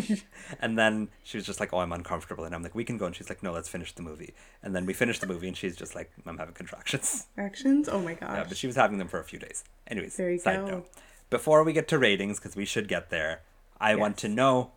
and then she was just like, "Oh, I'm uncomfortable," and I'm like, "We can go," and she's like, "No, let's finish the movie." And then we finished the movie, and she's just like, "I'm having contractions." Actions? Oh my gosh. Yeah, but she was having them for a few days. Anyways, There you side go. note. Before we get to ratings, because we should get there, I want to know: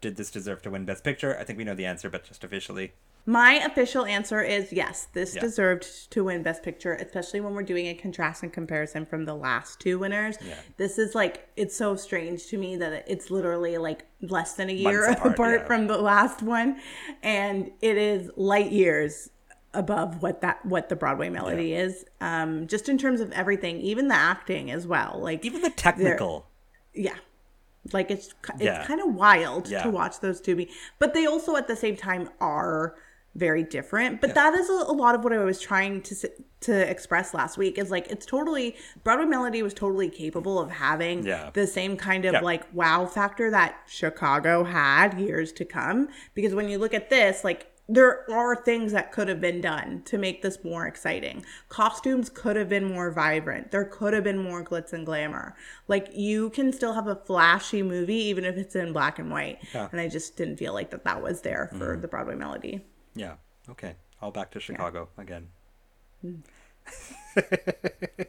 Did this deserve to win Best Picture? I think we know the answer, but just officially, My official answer is yes, this Yeah. deserved to win Best Picture, especially when we're doing a contrast and comparison from the last two winners. Yeah. This is like, it's so strange to me that it's literally like less than a year Months apart, apart, yeah. from the last one. And it is light years above what that what the Broadway melody is. Um, just in terms of everything, even the acting as well. Like even the technical. yeah like it's it's Yeah. kind of wild Yeah. to watch those two be but they also at the same time are very different but that is a, a lot of what i was trying to to express last week is like it's totally broadway melody was totally capable of having Yeah. the same kind of Yeah. like wow factor that chicago had years to come because when you look at this like there are things that could have been done to make this more exciting. Costumes could have been more vibrant. There could have been more glitz and glamour. Like you can still have a flashy movie even if it's in black and white. Yeah. And I just didn't feel like that that was there for mm-hmm. the Broadway melody. Yeah. Okay. All back to Chicago again. Mm.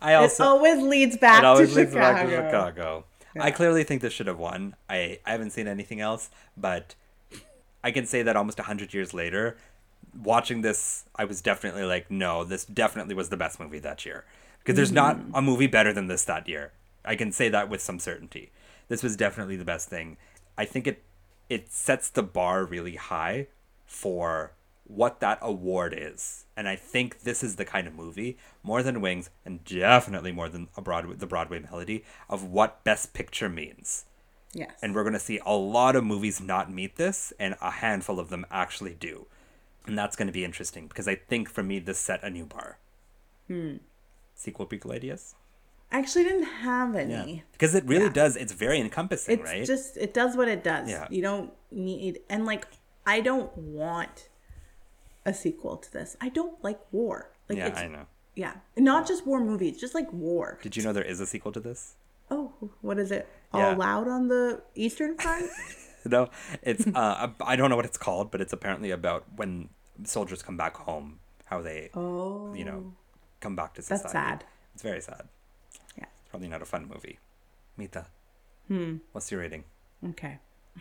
I also it always leads back always to leads Chicago. back to Chicago. I clearly think this should have won. I, I haven't seen anything else, but I can say that almost 100 years later, watching this, I was definitely like, no, this definitely was the best movie that year. Because there's not Mm. a movie better than this that year. I can say that with some certainty. This was definitely the best thing. I think it it sets the bar really high for what that award is. And I think this is the kind of movie, more than Wings, and definitely more than a Broadway, the Broadway Melody, of what Best Picture means. Yes. And we're going to see a lot of movies not meet this, and a handful of them actually do. And that's going to be interesting because I think for me, this set a new bar. Hmm. Sequel prequel ideas? I actually didn't have any. Because it really Yeah. does, it's very encompassing, It's right? just it does what it does. Yeah. You don't need and like I don't want a sequel to this. I don't like war. Like yeah, it's, I know. Yeah. Not just war movies, just like war. Did you know there is a sequel to this? Oh, what is it? All Yeah. loud on the Eastern Front? no, it's uh, I don't know what it's called, but it's apparently about when soldiers come back home, how they, oh. you know, come back to society. That's sad. It's very sad. Yeah. It's probably not a fun movie. Mita. Hmm. What's your rating? Okay.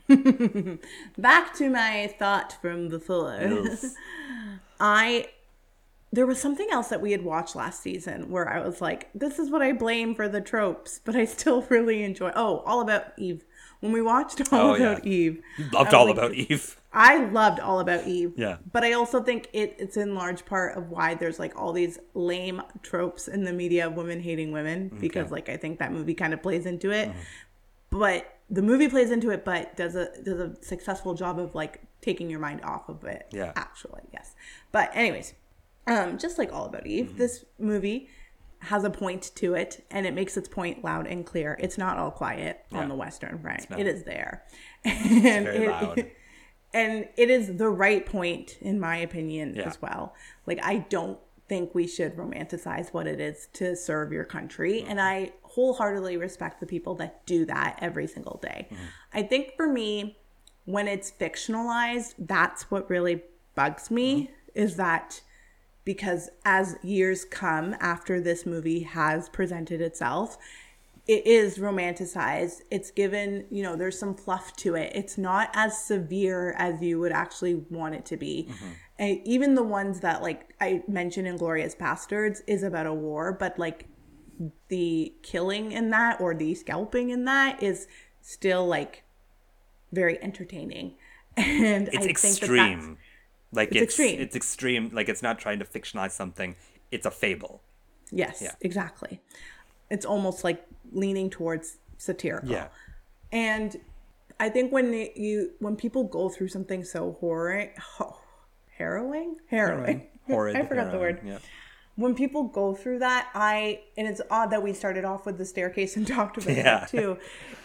Back to my thought from before. Yes. I there was something else that we had watched last season where I was like, this is what I blame for the tropes, but I still really enjoy. Oh, All About Eve. When we watched All Oh, yeah. About Eve, Loved all like- about Eve. I loved All About Eve. Yeah. But I also think it, it's in large part of why there's like all these lame tropes in the media of women hating women because like I think that movie kind of plays into it. Mm-hmm. But the movie plays into it, but does a does a successful job of like taking your mind off of it. Yeah. Actually, yes. But anyways, um, just like All About Eve, Mm-hmm. this movie has a point to it and it makes its point loud and clear. It's not all quiet Yeah. on the Western Front. It is there. and Very it- loud. and it is the right point in my opinion Yeah. as well like i don't think we should romanticize what it is to serve your country and i wholeheartedly respect the people that do that every single day i think for me when it's fictionalized that's what really bugs me is that because as years come after this movie has presented itself it is romanticized. It's given, you know, there's some fluff to it. It's not as severe as you would actually want it to be. Mm-hmm. And even the ones that, like I mentioned Inglourious Basterds, is about a war, but like the killing in that or the scalping in that is still like very entertaining. And It's I think that extreme. Like it's extreme. it's extreme. Like it's not trying to fictionalize something. It's a fable. Yes, Yeah. exactly. It's almost like leaning towards satirical. Yeah. And I think when it- you when people go through something so horror, ho- harrowing, harrowing, Horrid. I forgot the word. Yeah. When people go through that, I and it's odd that we started off with the staircase and talked about Yeah. that too.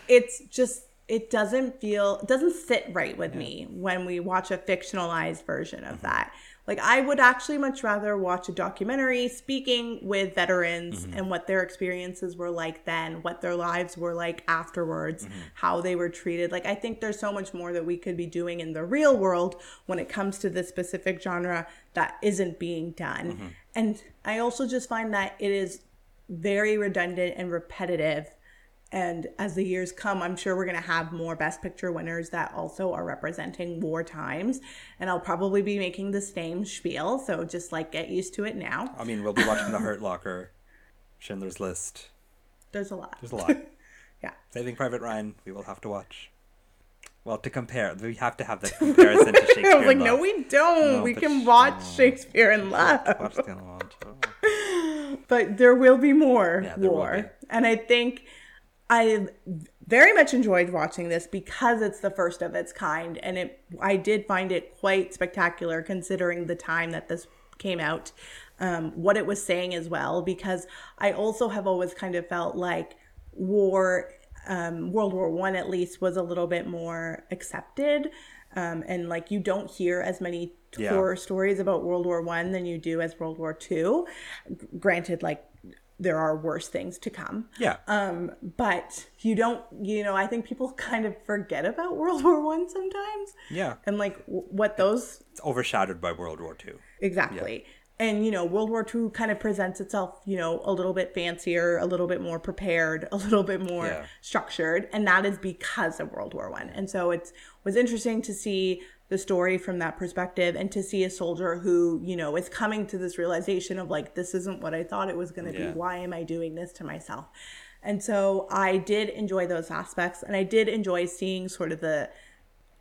It's just it doesn't feel it doesn't sit right with me when we watch a fictionalized version of mm-hmm. that. Like I would actually much rather watch a documentary speaking with veterans mm-hmm. and what their experiences were like then, what their lives were like afterwards, mm-hmm. how they were treated. Like I think there's so much more that we could be doing in the real world when it comes to this specific genre that isn't being done. And I also just find that it is very redundant and repetitive. And as the years come, I'm sure we're going to have more Best Picture winners that also are representing war times. And I'll probably be making the same spiel. So just like get used to it now. I mean, we'll be watching The Hurt Locker, Schindler's List. There's a lot. There's a lot. Yeah. Saving Private Ryan, we will have to watch. Well, to compare, we have to have that comparison to Shakespeare. I was like, no, we don't. No, we can sh- watch no. Shakespeare in Love. Watch the but there will be more Yeah, war. be. And I think I very much enjoyed watching this because it's the first of its kind and it I did find it quite spectacular considering the time that this came out. Um, what it was saying as well, because I also have always kind of felt like war, um, World War One at least, was a little bit more accepted, um, and like you don't hear as many Yeah. horror stories about World War One than you do as World War Two. Granted, like there are worse things to come, Yeah. um, but you don't. You know, I think people kind of forget about World War One sometimes, yeah. and like w- what those It's overshadowed by World War Two. exactly. and you know world war Two kind of presents itself you know a little bit fancier a little bit more prepared a little bit more Yeah. structured and that is because of world war one and so it's was interesting to see the story from that perspective and to see a soldier who you know is coming to this realization of like this isn't what i thought it was going to Yeah. be why am i doing this to myself and so i did enjoy those aspects and i did enjoy seeing sort of the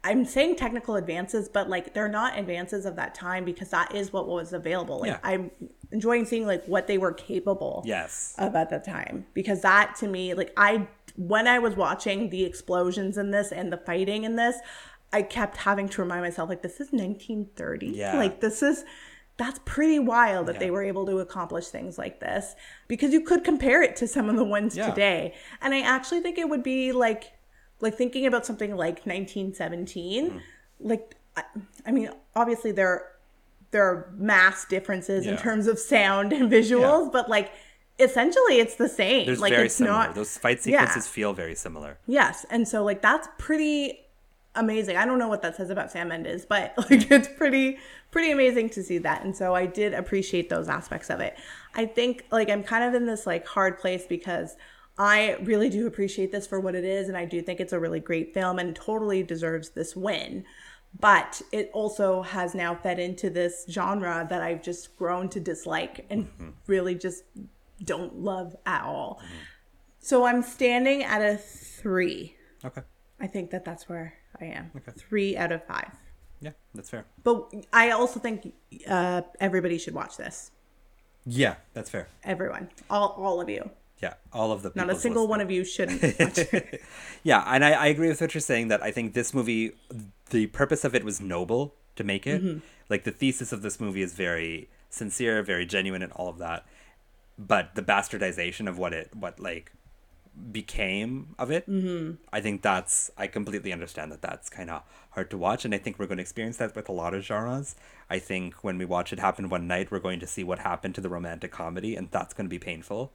I'm saying technical advances, but like they're not advances of that time because that is what was available. Like Yeah. I'm enjoying seeing like what they were capable Yes. of at the time because that to me, like I when I was watching the explosions in this and the fighting in this, I kept having to remind myself like this is 1930. Yeah. Like this is that's pretty wild that Yeah. they were able to accomplish things like this because you could compare it to some of the ones Yeah. today. And I actually think it would be like like thinking about something like 1917 Mm-hmm. like I, I mean obviously there there are mass differences in terms of sound and visuals but like essentially it's the same There's like very it's similar. not Those fight Yeah. sequences feel very similar. yes and so like that's pretty amazing. I don't know what that says about sam mendes but like it's pretty pretty amazing to see that. And so i did appreciate those aspects of it. I think like i'm kind of in this like hard place because i really do appreciate this for what it is and i do think it's a really great film and totally deserves this win. But it also has now fed into this genre that i've just grown to dislike and mm-hmm. really just don't love at all. So i'm standing at a three. Okay. I think that that's where I am. Okay. Three out of five. Yeah, that's fair. But I also think uh, everybody should watch this. Yeah, that's fair. Everyone, all all of you. Yeah, all of the Not a single listening. one of you shouldn't. Yeah, and I, I agree with what you're saying that I think this movie, the purpose of it was noble to make it. Mm-hmm. Like the thesis of this movie is very sincere, very genuine, and all of that. But the bastardization of what it, what like became of it, mm-hmm. I think that's, I completely understand that that's kind of hard to watch. And I think we're going to experience that with a lot of genres. I think when we watch it happen one night, we're going to see what happened to the romantic comedy, and that's going to be painful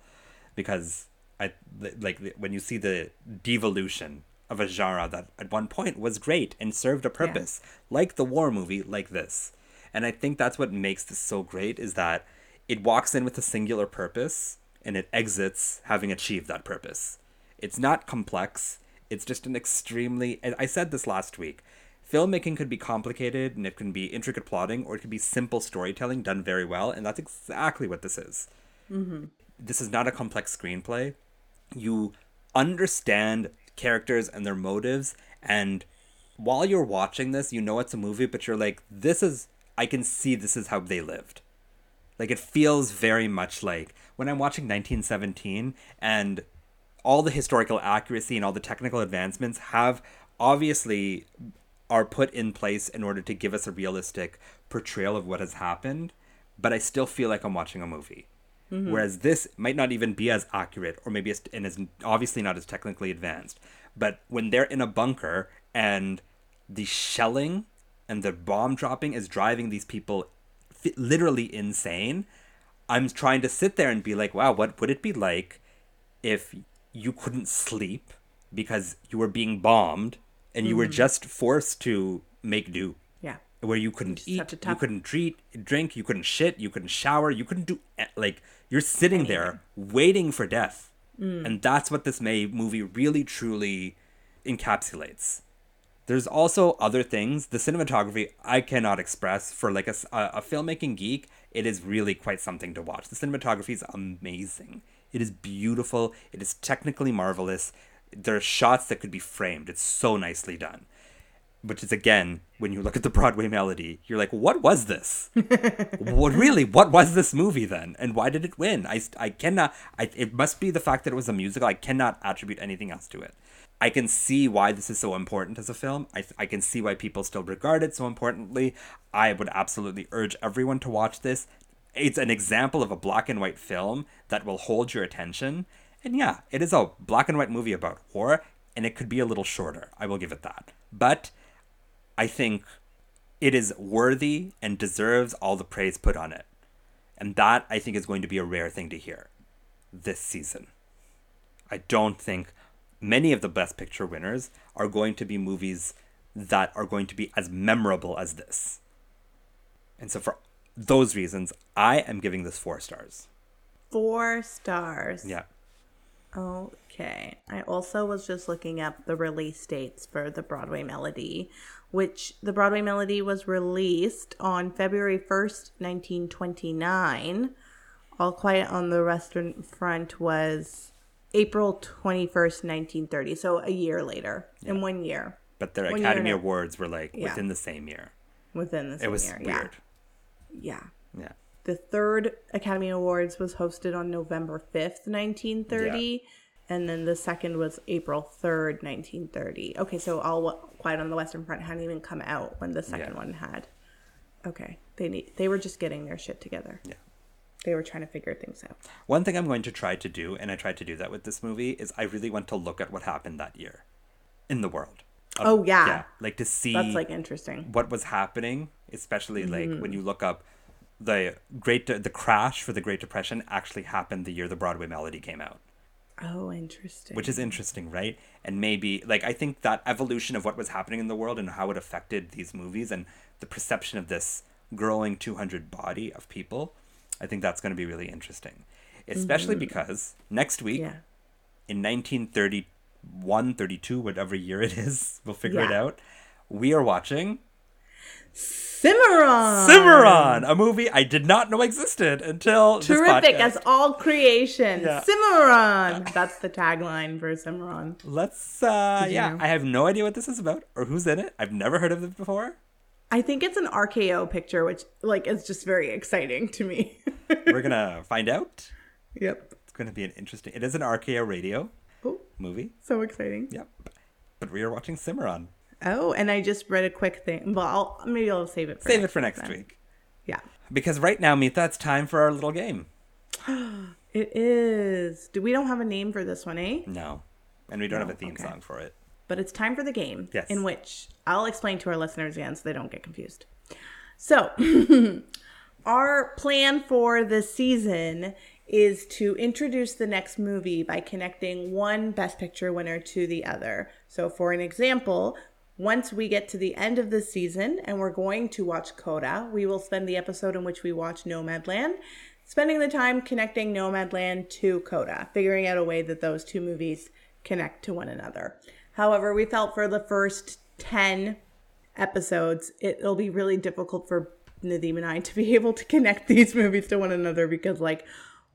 because I like when you see the devolution of a genre that at one point was great and served a purpose, like the war movie, like this. And I think that's what makes this so great is that it walks in with a singular purpose and it exits having achieved that purpose. It's not complex. It's just an extremely and I said this last week. Filmmaking could be complicated and it can be intricate plotting or it could be simple storytelling done very well and that's exactly what this is mm-hmm. this is not a complex screenplay. You understand characters and their motives, and while you're watching this, you know it's a movie, but you're like, this is, I can see this is how they lived. Like, it feels very much like when I'm watching 1917 and all the historical accuracy and all the technical advancements have obviously are put in place in order to give us a realistic portrayal of what has happened, but I still feel like I'm watching a movie. Mm-hmm. Whereas this might not even be as accurate, or maybe it's and is obviously not as technically advanced. But when they're in a bunker and the shelling and the bomb dropping is driving these people fi- literally insane, I'm trying to sit there and be like, wow, what would it be like if you couldn't sleep because you were being bombed and you were just forced to make do? yeah. where you couldn't just eat, you couldn't treat, drink, you couldn't shit, you couldn't shower, you couldn't do like you're sitting there waiting for death, and that's what this May movie really truly encapsulates. There's also other things. The cinematography I cannot express for like a, a filmmaking geek. It is really quite something to watch. The cinematography is amazing. It is beautiful. It is technically marvelous. There are shots that could be framed. It's so nicely done which is again when you look at the broadway melody you're like what was this what really what was this movie then and why did it win i, I cannot I, it must be the fact that it was a musical i cannot attribute anything else to it i can see why this is so important as a film. I, I can see why people still regard it so importantly. I would absolutely urge everyone to watch this. It's an example of a black and white film that will hold your attention. And yeah it is a black and white movie about war and it could be a little shorter. I will give it that. But I think it is worthy and deserves all the praise put on it. And that I think is going to be a rare thing to hear this season. I don't think many of the Best Picture winners are going to be movies that are going to be as memorable as this. And so for those reasons, I am giving this four stars. Four stars. Yeah. Okay. I also was just looking up the release dates for the Broadway Melody, which the Broadway Melody was released on February 1st, 1929. All Quiet on the Western Front was April 21st, 1930. So a year later, in one year, But their One Academy Awards were like Yeah. within the same year. within the It same was year. weird. Yeah. Yeah. Yeah. The third Academy Awards was hosted on November 5th, 1930. And then the second was April 3rd, 1930. Okay, so All Quiet on the Western Front hadn't even come out when the second Yeah. one had. Okay. They need they were just getting their shit together. Yeah. They were trying to figure things out. One thing I'm going to try to do, and I tried to do that with this movie, is I really want to look at what happened that year in the world. Oh, yeah. Yeah. Like to see That's like interesting. what was happening, especially like Mm-hmm. when you look up the great the crash for the Great Depression actually happened the year the Broadway Melody came out, Oh, interesting. which is interesting, right? And maybe like I think that evolution of what was happening in the world and how it affected these movies and the perception of this growing 200 body of people, I think that's going to be really interesting. Especially because next week Mm-hmm. yeah. in 1931, 32, whatever year it is, we'll figure it out. We are watching Cimarron. Cimarron, a movie I did not know existed until Terrific as all creation. Yeah. Cimarron. That's the tagline for Cimarron. Let's, uh, yeah, know? I have no idea what this is about or who's in it. I've never heard of it before. I think it's an RKO picture, which like is just very exciting to me. We're gonna find out. yep. It's gonna be an interesting. It is an RKO radio Oh, movie. so exciting. Yep. But we are watching Cimarron. Oh, and I just read a quick thing. Well, I'll, maybe I'll save it for Save it for next then. week. Yeah. Because right now, Mita, it's time for our little game. It is. Do we don't have a name for this one, eh? No. And we don't have a theme okay. song for it. But it's time for the game. Yes. In which I'll explain to our listeners again so they don't get confused. So, our plan for this season is to introduce the next movie by connecting one Best Picture winner to the other. So, for an example, once we get to the end of the season and we're going to watch Coda, we will spend the episode in which we watch Nomadland, spending the time connecting Nomadland to Coda, figuring out a way that those two movies connect to one another. However, we felt for the first 10 episodes, it, it'll be really difficult for Nadim and I to be able to connect these movies to one another because, like,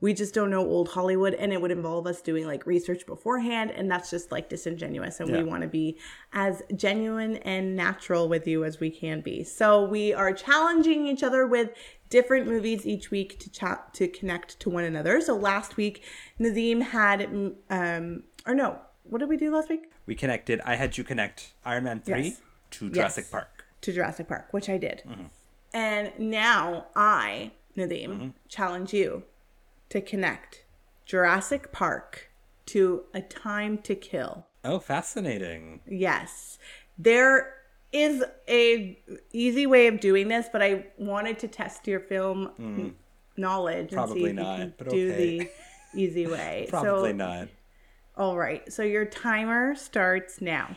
we just don't know old Hollywood and it would involve us doing like research beforehand, and that's just like disingenuous. And Yeah. we want to be as genuine and natural with you as we can be. So we are challenging each other with different movies each week to chat to connect to one another. So last week, Nadim had, um, or no, what did we do last week? We connected. I had you connect Iron Man 3 Yes. to Jurassic Yes. Park. to Jurassic Park, which I did. Mm-hmm. And now I, Nadim, Mm-hmm. challenge you to connect Jurassic Park to A Time to Kill. Oh, fascinating. Yes. There is a easy way of doing this, but I wanted to test your film knowledge and Hmm. See if not, you can but do okay. the easy way. Probably so, not. All right. So your timer starts now.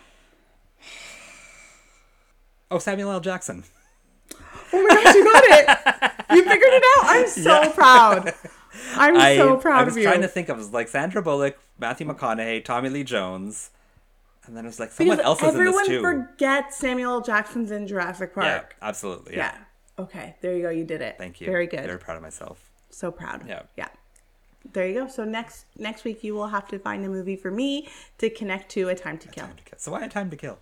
Oh, Samuel L. Jackson. Oh my gosh, you got it! You figured it out. I'm so Yeah. proud. I'm I, so proud of you. I was of you. trying to think of was like Sandra Bullock, Matthew McConaughey, Tommy Lee Jones, and then it was like someone because else is in this too. Everyone forgets Samuel L. Jackson's in Jurassic yeah, Park. absolutely. Yeah. Yeah. Okay. There you go. You did it. Thank you. Very good. Very proud of myself. so proud. Yeah. Yeah. There you go. So next next week you will have to find a movie for me to connect to A Time to Kill. Time to kill. So why a time to kill?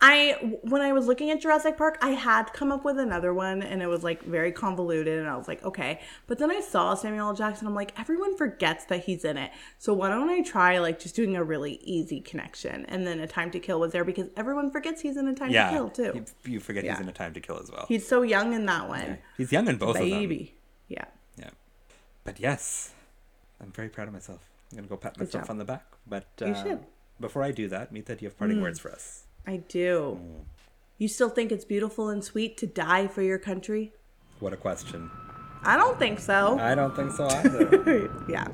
I when I was looking at Jurassic Park, I had come up with another one and it was like very convoluted and I was like, okay. But then I saw Samuel L. Jackson, I'm like, everyone forgets that he's in it. So why don't I try like just doing a really easy connection? And then A Time to Kill was there because everyone forgets he's in A Time Yeah. to Kill too. You, you forget he's in a time to kill as well. He's so young in that one. He's young in both of them. Baby. Yeah. Yeah. But yes, I'm very proud of myself. I'm going to go pat Good myself job. on the back. But You uh, should. before I do that, Mita, do you have parting words for us? I do. Mm. You still think it's beautiful and sweet to die for your country? What a question. I don't think so. I don't think so either. yeah.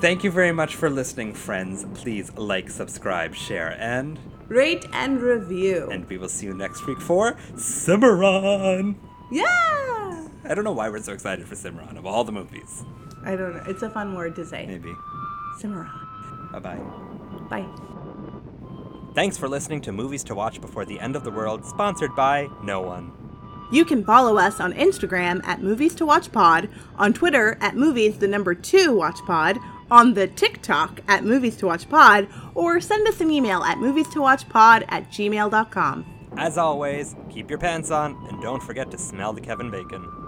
Thank you very much for listening, friends. Please like, subscribe, share, and Rate and review. and we will see you next week for Cimarron. yeah. I don't know why we're so excited for Cimarron of all the movies. I don't know. It's a fun word to say. Maybe. Cimarron. Bye bye. Bye. Thanks for listening to Movies to Watch Before the End of the World, sponsored by no one. You can follow us on Instagram at Movies to Watch Pod, on Twitter at Movies the number two Watch Pod, on the TikTok at Movies to Watch Pod, or send us an email at movies to watch pod at gmail.com. As always, keep your pants on and don't forget to smell the Kevin Bacon.